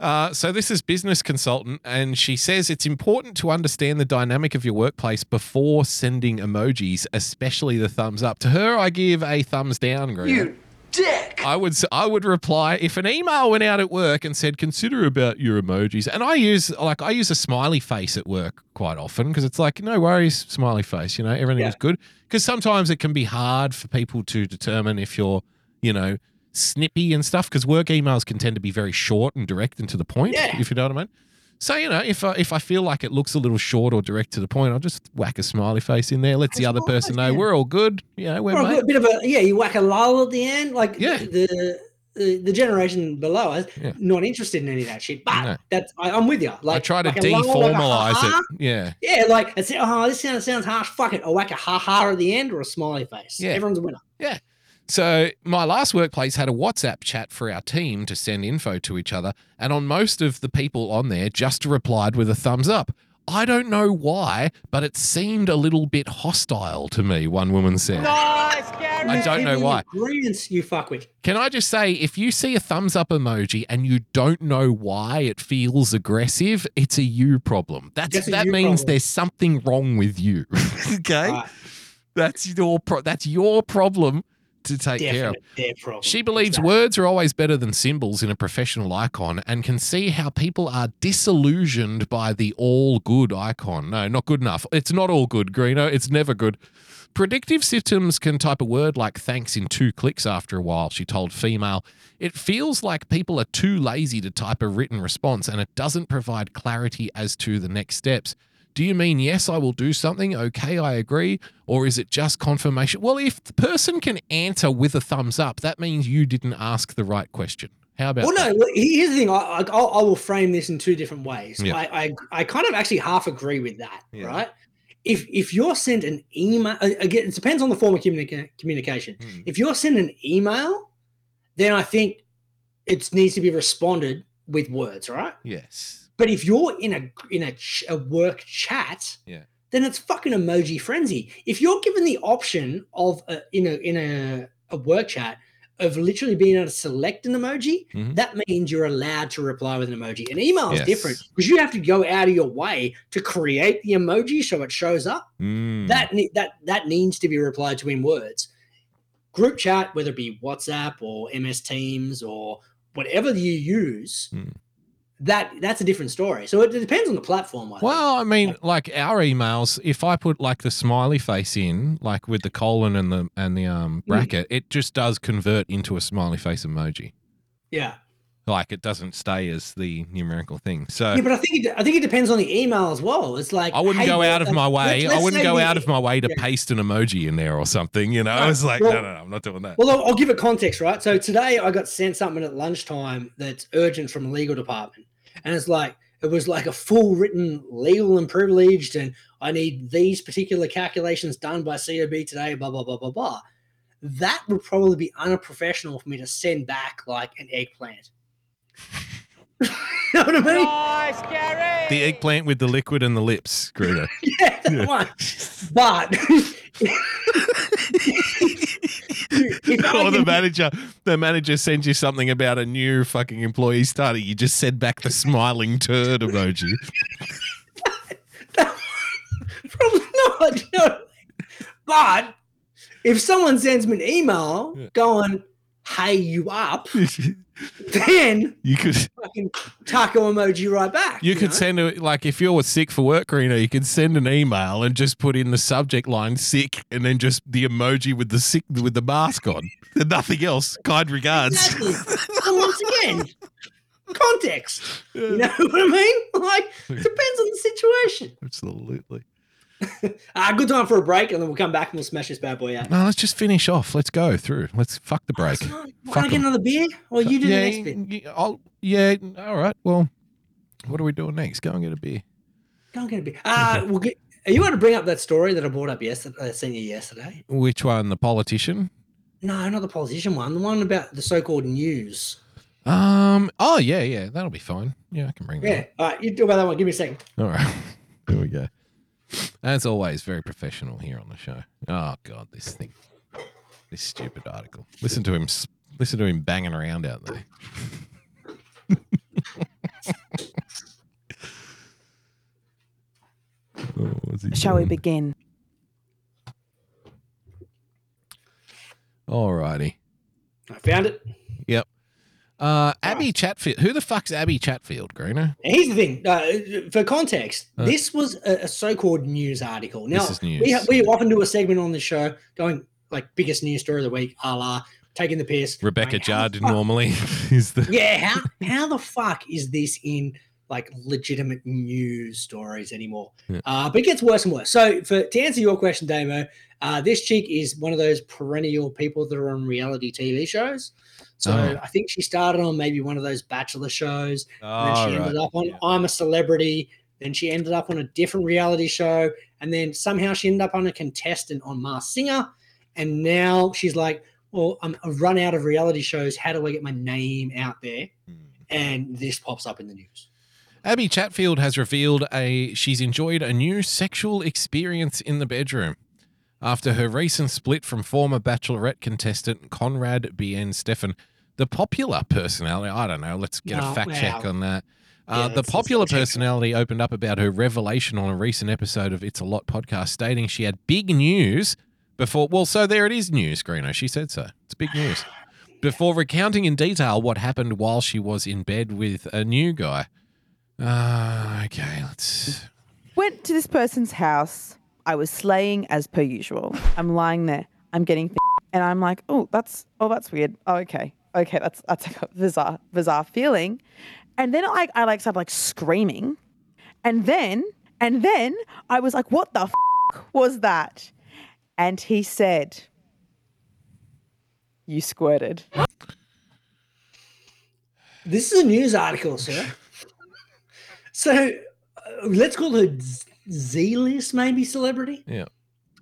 Uh, so this is business consultant, and she says it's important to understand the dynamic of your workplace before sending emojis, especially the thumbs up. To her, I give a thumbs down. Greta. Dick. I would I would reply if an email went out at work and said consider about your emojis, and I use like I use a smiley face at work quite often because it's like no worries, smiley face, you know everything is good. Because sometimes it can be hard for people to determine if you're you know snippy and stuff because work emails can tend to be very short and direct and to the point. Yeah. If you know what I mean. So you know if I, if I feel like it looks a little short or direct to the point, I'll just whack a smiley face in there. Lets the other person know yeah. we're all good. You know we're mate. a bit of a yeah, you whack a lull at the end, like Yeah. the the, the generation below us, Yeah. not interested in any of that shit. But No. that's I, I'm with you. Like I try to like a lull, like a deformalize ha-ha. it. Yeah. Yeah, like it's oh, this sounds sounds harsh. Fuck it. I'll whack a ha ha at the end or a smiley face. Yeah. Everyone's a winner. So my last workplace had a WhatsApp chat for our team to send info to each other, and on most of the people on there just replied with a thumbs up. I don't know why, but it seemed a little bit hostile to me, one woman said. Nice, Gary. I don't know why. Agreements you fuckwit. Can I just say, if you see a thumbs up emoji and you don't know why it feels aggressive, it's a you problem. That's That's a that you means problem. there's something wrong with you. *laughs* okay, Right. that's your pro- that's your problem to take care of. Definite. She believes Exactly. words are always better than symbols in a professional icon and can see how people are disillusioned by the all good icon. No, not good enough. It's not all good, Greeno. It's never good. Predictive systems can type a word like thanks in two clicks after a while, she told Female. It feels like people are too lazy to type a written response and it doesn't provide clarity as to the next steps. Do you mean yes, I will do something? Okay, I agree. Or is it just confirmation? Well, if the person can answer with a thumbs up, that means you didn't ask the right question. How about Well, that? no. Here's the thing. I, I, I'll- frame this in two different ways. Yeah. I, I, I kind of actually half agree with that. Yeah. Right. If if you're sent an email, again, it depends on the form of communica- communication. Hmm. If you're sent an email, then I think it needs to be responded with words, right? Yes. But if you're in a in a, ch- a work chat, Yeah. then it's fucking emoji frenzy. If you're given the option of a, in a in a, a work chat of literally being able to select an emoji, Mhm. that means you're allowed to reply with an emoji. An email is Yes. different because you have to go out of your way to create the emoji so it shows up. Mm. That that that needs to be replied to in words. Group chat, whether it be WhatsApp or MS Teams or whatever you use, Hmm. That that's a different story. So it depends on the platform. I think. Well, I mean, like our emails, if I put like the smiley face in, like with the colon and the and the um bracket, it just does convert into a smiley face emoji. yeah, Like it doesn't stay as the numerical thing. So yeah, but I think it, I think it depends on the email as well. It's like I wouldn't hey, go out of my way. let's- I let's wouldn't go we- out of my way to yeah. paste an emoji in there or something. You know, I was like, well- no, no, no, I'm not doing that. Well, I'll, I'll give it context, right? So today I got sent something at lunchtime that's urgent from the legal department, and it's like it was like a full written legal and privileged, and I need these particular calculations done by COB today. Blah blah blah blah blah. That would probably be unprofessional for me to send back like an eggplant. *laughs* you know what I mean? Nice, Gary. the eggplant with the liquid and the lips, Greta. *laughs* Yeah, that one. But if *laughs* I or the manager, the manager sends you something about a new fucking employee starting. You just send back the smiling turd emoji. *laughs* Probably not. *laughs* No. But if someone sends me an email yeah. going, "Hey, you up?" *laughs* then you could can taco emoji right back. you could know? send a like if you're sick for work, Reno, you could send an email and just put in the subject line "sick" and then just the emoji with the sick with the mask on, *laughs* and nothing else. Kind regards. Exactly. *laughs* and once again, context. You know what I mean? Like, depends on the situation. Absolutely. *laughs* Uh, good time for a break, and then we'll come back and we'll smash this bad boy out. No, let's just finish off. Let's go through. Let's fuck the break. Want Fuck to get another beer? Or you do yeah, the next bit? I'll, yeah. All right. Well, what are we doing next? Go and get a beer. Don't get a beer. Uh, *laughs* we'll get, are you want to bring up that story that I brought up yesterday? I sent you yesterday. Which one? The politician? No, not the politician one. The one about the so-called news. Um. Oh yeah, yeah. That'll be fine. Yeah, I can bring that. Yeah. All right, you talk about that one. Give me a second. All right. *laughs* Here we go. As always, very professional here on the show. Oh God, this thing, this stupid article. Listen to him. Listen to him banging around out there. *laughs* Oh, what's he Shall we begin? All righty. I found it. Uh, Abbie Chatfield. Who the fuck's Abbie Chatfield, Greener? Here's the thing. Uh, for context, Uh. this was a, a so-called news article. Now, news. we ha- we often do a segment on the show going like biggest news story of the week, a la taking the piss. Rebecca how Judd normally *laughs* is the. Yeah, how how the fuck is this in like legitimate news stories anymore? Yeah. Uh, but it gets worse and worse. So for to answer your question, Damo, uh, this chick is one of those perennial people that are on reality TV shows. So Oh. I think she started on maybe one of those bachelor shows. And then Oh, she ended up on Yeah. I'm a Celebrity. Then she ended up on a different reality show. And then somehow she ended up on a contestant on Masked Singer. And now she's like, well, I'm, I've run out of reality shows. How do I get my name out there? Hmm. And this pops up in the news. Abbie Chatfield has revealed a she's enjoyed a new sexual experience in the bedroom after her recent split from former Bachelorette contestant Konrad Bien-Stephens. The popular personality, I don't know, let's get a Oh, fact check on that. Yeah, Uh, the let's- let's popular check. personality opened up about her revelation on a recent episode of It's a Lot podcast, stating she had big news before. Well, so there it is, news, Greeno. She said so. It's big news. *sighs* Before recounting in detail what happened while she was in bed with a new guy. Uh, okay, let's. Went to this person's house. I was slaying as per usual. I'm lying there. I'm getting f- and I'm like, oh, that's oh, that's weird. Oh, okay, okay, that's that's like a bizarre, bizarre feeling. And then I, I like started like screaming, and then and then I was like, what the f- was that? And he said, you squirted. This is a news article, sir. so uh, let's call her Z list, maybe celebrity Yeah.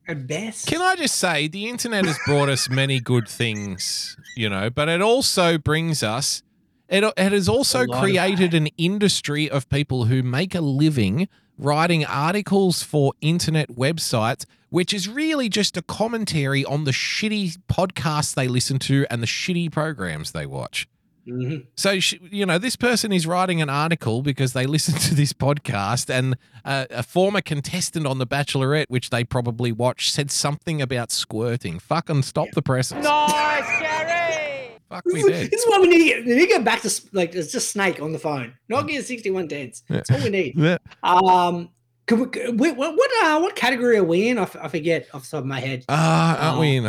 At best. Can I just say, the internet has brought us many good things, you know, but it also brings us, it, it has also A lot of created an industry of people who make a living writing articles for internet websites, which is really just a commentary on the shitty podcasts they listen to and the shitty programs they watch. Mhm. So, sh- you know, this person is writing an article because they *laughs* listen to this podcast, and uh, a former contestant on The Bachelorette, which they probably watch, said something about squirting. Fucking stop the presses. Nice, Gary! Fuck me dead. This is what we need to get. We need to get back to like it's just Snake on the phone. Not get sixty one sixty one tens. That's all we need. *laughs* Yeah. Um, could we, we- what what uh, what category are we in? I, f- I forget off the top of my head. Uh, aren't Oh. we in?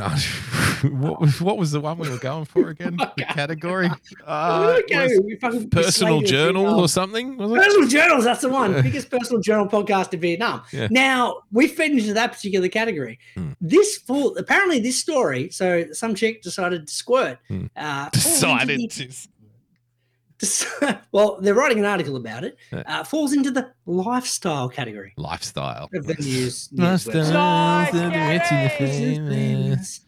what, was, what was the one we were going for again? *laughs* The category? *laughs* Uh, it Okay, was we fucking- personal journal or something? Was it? Personal journals, that's the one. Yeah. Biggest personal journal podcast in Vietnam. Yeah. Now we fit into that particular category. Hmm. This full apparently this story. So some chick decided to squirt. Hmm. Uh, Decided to. *laughs* well, they're writing an article about it. Uh, falls into the lifestyle category Lifestyle. of the news. news Lifestyle. website. Nice, the rich and the Gary! famous.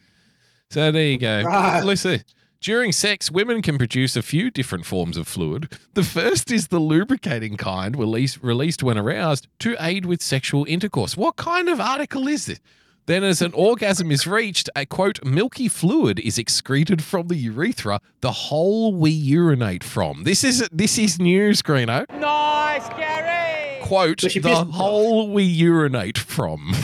So there you go. Right. Listen, during sex, women can produce a few different forms of fluid. The first is the lubricating kind, released, released when aroused to aid with sexual intercourse. What kind of article is this? Then, as an orgasm is reached, a quote, milky fluid is excreted from the urethra, the hole we urinate from. This is this is news, Greeno. Nice, Gary! Quote, the pissed hole we urinate from. *laughs*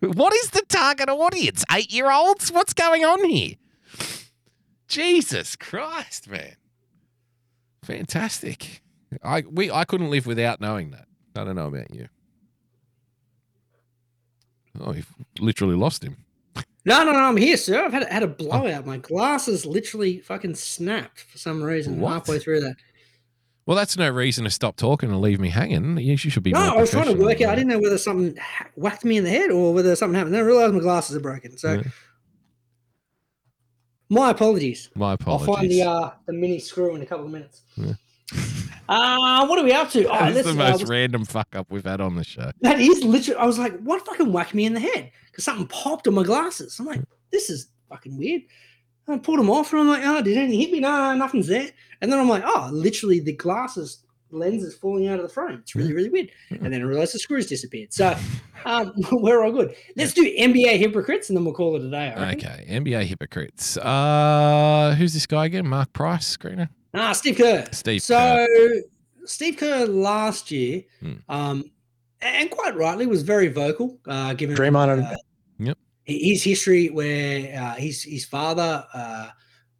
What is the target audience? Eight year olds? What's going on here? Jesus Christ, man. Fantastic. I we I couldn't live without knowing that. I don't know about you. Oh, you've literally lost him. No, no, no, I'm here, sir. I've had, had a blowout. My glasses literally fucking snapped for some reason What? halfway through that. Well, that's no reason to stop talking and leave me hanging. You should be. No, I was trying to work out. I didn't know whether something whacked me in the head or whether something happened. Then I realized my glasses are broken. So, Yeah. my apologies. My apologies. I'll find the uh, the mini screw in a couple of minutes. Yeah. Uh, what are we up to? Oh, That's the most random fuck up we've had on the show. That is literally. I was like, "What fucking whacked me in the head?" Because something popped on my glasses. I'm like, "This is fucking weird." I pulled them off, and I'm like, "Oh, did anything hit me? No, nothing's there." And then I'm like, "Oh, literally, the glasses lens is falling out of the frame. It's really, really weird." And then I realized the screws disappeared. So um, *laughs* we're all good. Let's do NBA hypocrites, and then we'll call it a day. Okay, NBA hypocrites. Uh, who's this guy again? Mark Price, screener. Ah, Steve Kerr. Steve So Steve Kerr last year, Hmm. um, and quite rightly, was very vocal. Uh, given Draymond- uh, Yep. his history, where uh, his his father uh,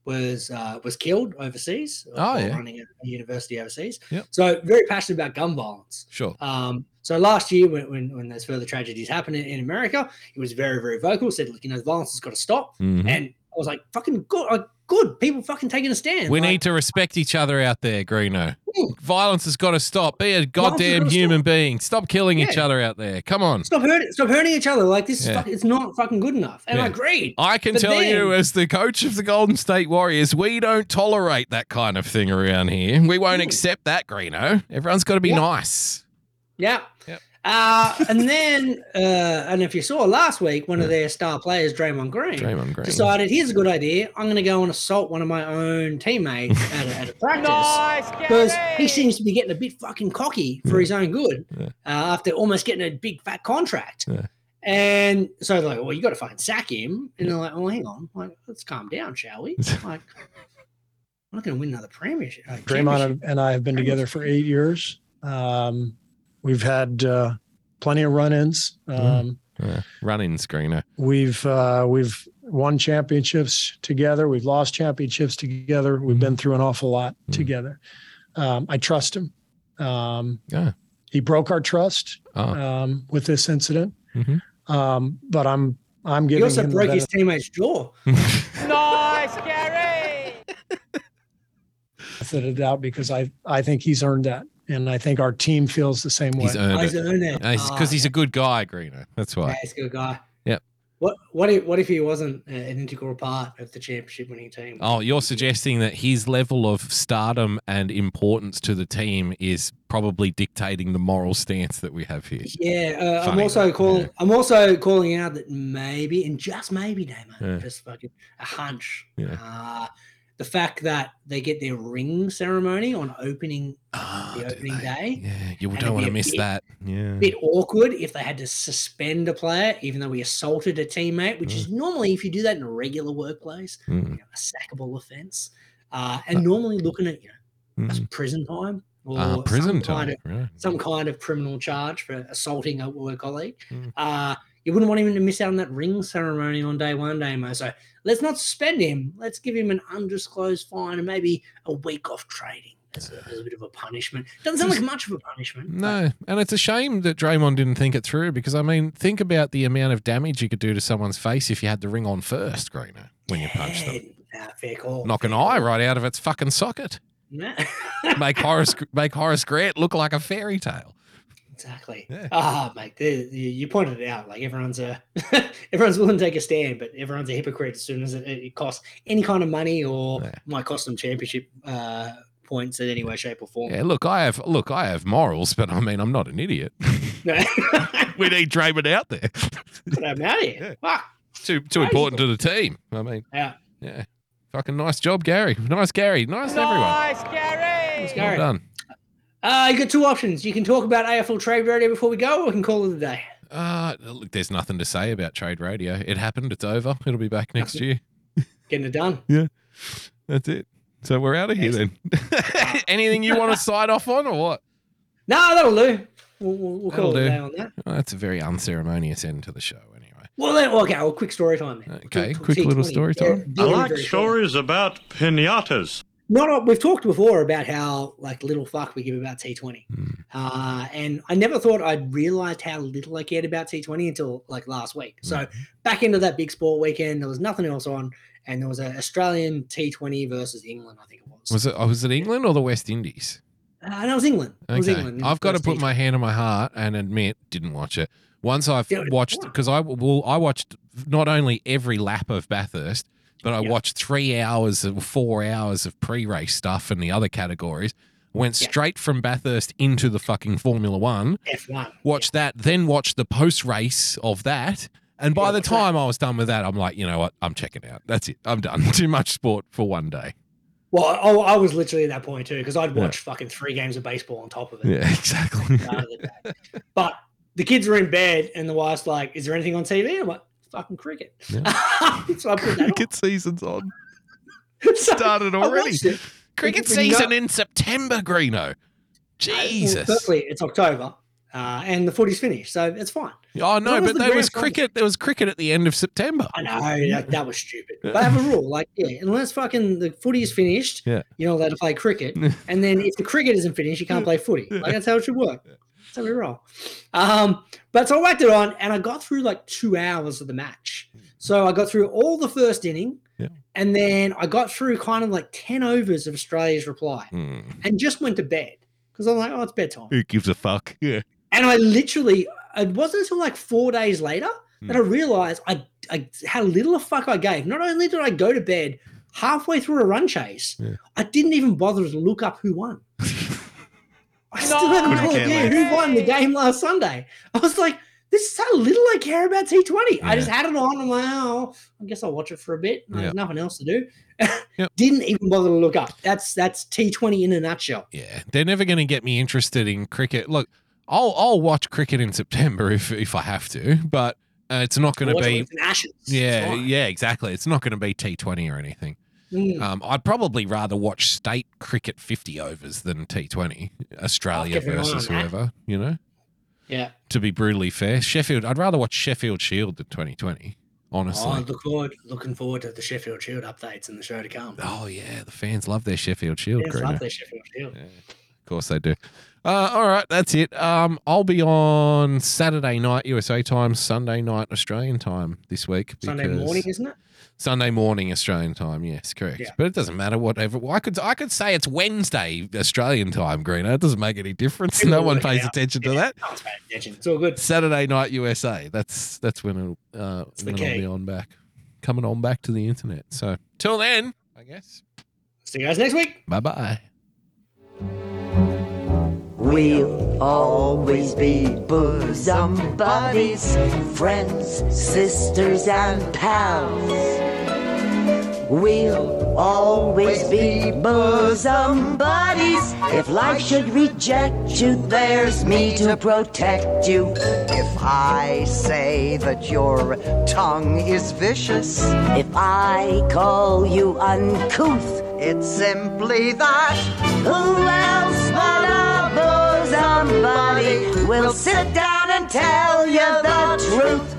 was uh, was killed overseas. Oh, yeah. running a a university overseas. Yep. So very passionate about gun violence. Sure. Um, so last year, when, when when there's further tragedies happening in America, he was very very vocal. Said, "Look, you know, violence has got to stop." Mhm. And I was like, "Fucking good, uh, good people, fucking taking a stand." We Like, need to respect each other out there, Greeno. Violence has got to stop. Be a goddamn human being. Stop killing each other out there. Come on. Stop hurting, stop hurting each other. Like this is Yeah. fuck, it's not fucking good enough. And I Yeah. agreed. I can But tell you, as the coach of the Golden State Warriors, we don't tolerate that kind of thing around here. We won't accept that, Greeno. Everyone's got to be Yeah. nice. Yeah. Yep. Uh, and then, uh, and if you saw last week, one of their star players, Draymond Green, Draymond Green. decided here's a good idea. I'm going to go and assault one of my own teammates *laughs* at, a, at a practice Nice, because he seems to be getting a bit fucking cocky for his own good Yeah. uh, after almost getting a big fat contract. Yeah. And so they're like, well, you got to fucking sack him. And they're like, oh, hang on, like, let's calm down, shall we? *laughs* Like, I'm not going to win another premiership. uh, Draymond championship. and I have been together for eight years. Um, we've had uh, plenty of run-ins. Um, Uh, run-in screener. We've uh, we've won championships together. We've lost championships together. We've been through an awful lot together. Um, I trust him. Um, Yeah. He broke our trust Oh. um, with this incident, Mhm. um, but I'm I'm He giving also him broke his teammate's jaw. *laughs* Nice, Gary. I of the doubt because I I think he's earned that, and I think our team feels the same way. He's earned He's it. earned it. Because Ah, he's a good guy, Greeno. That's why. Yeah, he's a good guy. Yep. What what if what if he wasn't uh, an integral part of the championship winning team? Oh, you're suggesting that his level of stardom and importance to the team is probably dictating the moral stance that we have here. Yeah, uh, I'm also though, calling. yeah. I'm also calling out that maybe, and just maybe, Damo, Yeah. just fucking a hunch. Yeah. Uh, the fact that they get their ring ceremony on opening Ah, the opening day, Yeah, you don't want to miss bit- that. Yeah. bit awkward if they had to suspend a player, even though we assaulted a teammate, which is normally if you do that in a regular workplace, Mm, you know, a sackable offence, uh, and normally looking at you know mm. prison time or Ah, prison some kind time. of right. some kind of criminal charge for assaulting a work colleague. Mm. Uh, you wouldn't want him to miss out on that ring ceremony on day one, Damo. So let's not suspend him. Let's give him an undisclosed fine and maybe a week off trading as a, as a bit of a punishment. Doesn't sound like much of a punishment. but No, and it's a shame that Draymond didn't think it through because I mean, think about the amount of damage you could do to someone's face if you had the ring on first, Greeno, when you punch them. yeah, fair call. Knock an fair eye right out of its fucking socket. Make Horace make Horace Grant look like a fairy tale. Exactly. Yeah. Ah, mate, the, the, you pointed it out. Like everyone's a *laughs* everyone's willing to take a stand, but everyone's a hypocrite as soon as it, it costs any kind of money or Yeah. might cost them championship uh, points in any way, shape, or form. Yeah, look, I have look, I have morals, but I mean, I'm not an idiot. No, *laughs* *laughs* we need Draymond out there. But I'm out here. Fuck. too too Crazy. important to the team. I mean, Yeah. yeah, fucking nice job, Gary. Nice, Gary. Nice, everyone. Nice, Gary. Well done. Uh, you got two options. You can talk about AFL trade radio before we go, or we can call it a day. Uh, look, there's nothing to say about trade radio. It happened. It's over. It'll be back next year. Getting it done. *laughs* Yeah, that's it. So we're out of here then. *laughs* Anything you want to sign off on or what? No, that'll do. We'll, we'll, we'll call it a day on that. Well, that's a very unceremonious end to the show, anyway. Well, then, okay, well, quick story time. Then. Okay, quick little story time. I like stories about pinatas. Not we've talked before about how like little fuck we give about T20, uh, and I never thought I'd realized how little I cared about T20 until like last week. So back into that big sport weekend, there was nothing else on, and there was an Australian T20 versus England. I think it was. Was it? oh, Was it England or the West Indies? Uh, and it was England. It was England. I've got to put T20. my hand on my heart and admit didn't watch it. Once I've watched because I well I watched not only every lap of Bathurst, but I watched three hours or four hours of pre-race stuff in the other categories. Went straight from Bathurst into the fucking Formula One. F1. Watched that, then watched the post-race of that. And by the time I was done with that, I'm like, you know what? I'm checking out. That's it. I'm done. *laughs* Too much sport for one day. Well, I, I was literally at that point too because I'd Yeah. watch fucking three games of baseball on top of it. Yeah, *laughs* exactly. The but the kids are in bed and the wife's like, "Is there anything on TV?" I'm like, "Fucking cricket." *laughs* so that on. Cricket season's on. *laughs* It started already. Cricket season in September, Greeno. Well, Jesus. firstly, it's October, uh, and the footy's finished, so it's fine. Oh no, but the there was cricket. There was cricket at the end of September. I know that, that was stupid. But I have a rule, like yeah, unless fucking the footy is finished, Yeah. you're not allowed to play cricket. *laughs* and then if the cricket isn't finished, you can't play footy. Like that's how it should work. How we roll. Um, but so I whacked it on, and I got through like two hours of the match. So I got through all the first inning, Yeah. and then I got through kind of like ten overs of Australia's reply, Hmm. and just went to bed because I'm like, oh, it's bedtime. Who gives a fuck? *laughs* Yeah. And I literally, it wasn't until like four days later Hmm. that I realized I, I how little a fuck I gave. Not only did I go to bed halfway through a run chase, I didn't even bother to look up who won. *laughs* I still had no Couldn't care idea who won the game last Sunday. I was like, this is how little I care about T20. I just had it on. I'm like, oh, I guess I'll watch it for a bit. Yeah. There's nothing else to do. *laughs* Didn't even bother to look up. That's that's T20 in a nutshell. Yeah, they're never going to get me interested in cricket. Look, I'll I'll watch cricket in September if if I have to, but uh, it's not going to be. Ashes. Yeah, yeah, exactly. It's not going to be T Twenty or anything. Mm. Um, I'd probably rather watch state cricket fifty overs than T Twenty Australia give you an eye versus whoever. You know, Yeah. to be brutally fair, Sheffield. I'd rather watch Sheffield Shield than Twenty Twenty. Oh, Honestly. look forward, looking forward to the Sheffield Shield updates and the show to come. Oh yeah, the fans love their Sheffield Shield. Love their Sheffield Shield. Of course they do. Uh, all right, that's it. Um, I'll be on Saturday night USA time, Sunday night Australian time this week. Sunday morning, isn't it? Sunday morning Australian time. Yes, correct. Yeah. But it doesn't matter. Whatever. Well, I could I could say it's Wednesday Australian time, Greeno. It doesn't make any difference. No one pays attention to that. No one's paying attention. It's all good. Saturday night USA. That's that's when it'll uh, when I'll be on back, coming on back to the internet. So till then, I guess. See you guys next week. Bye bye. We'll always be bosom buddies, friends, sisters, and pals. We'll always be bosom buddies. If life should reject you, there's me to protect you. If I say that your tongue is vicious, If I call you uncouth, it's simply that somebody will sit down and tell you the truth.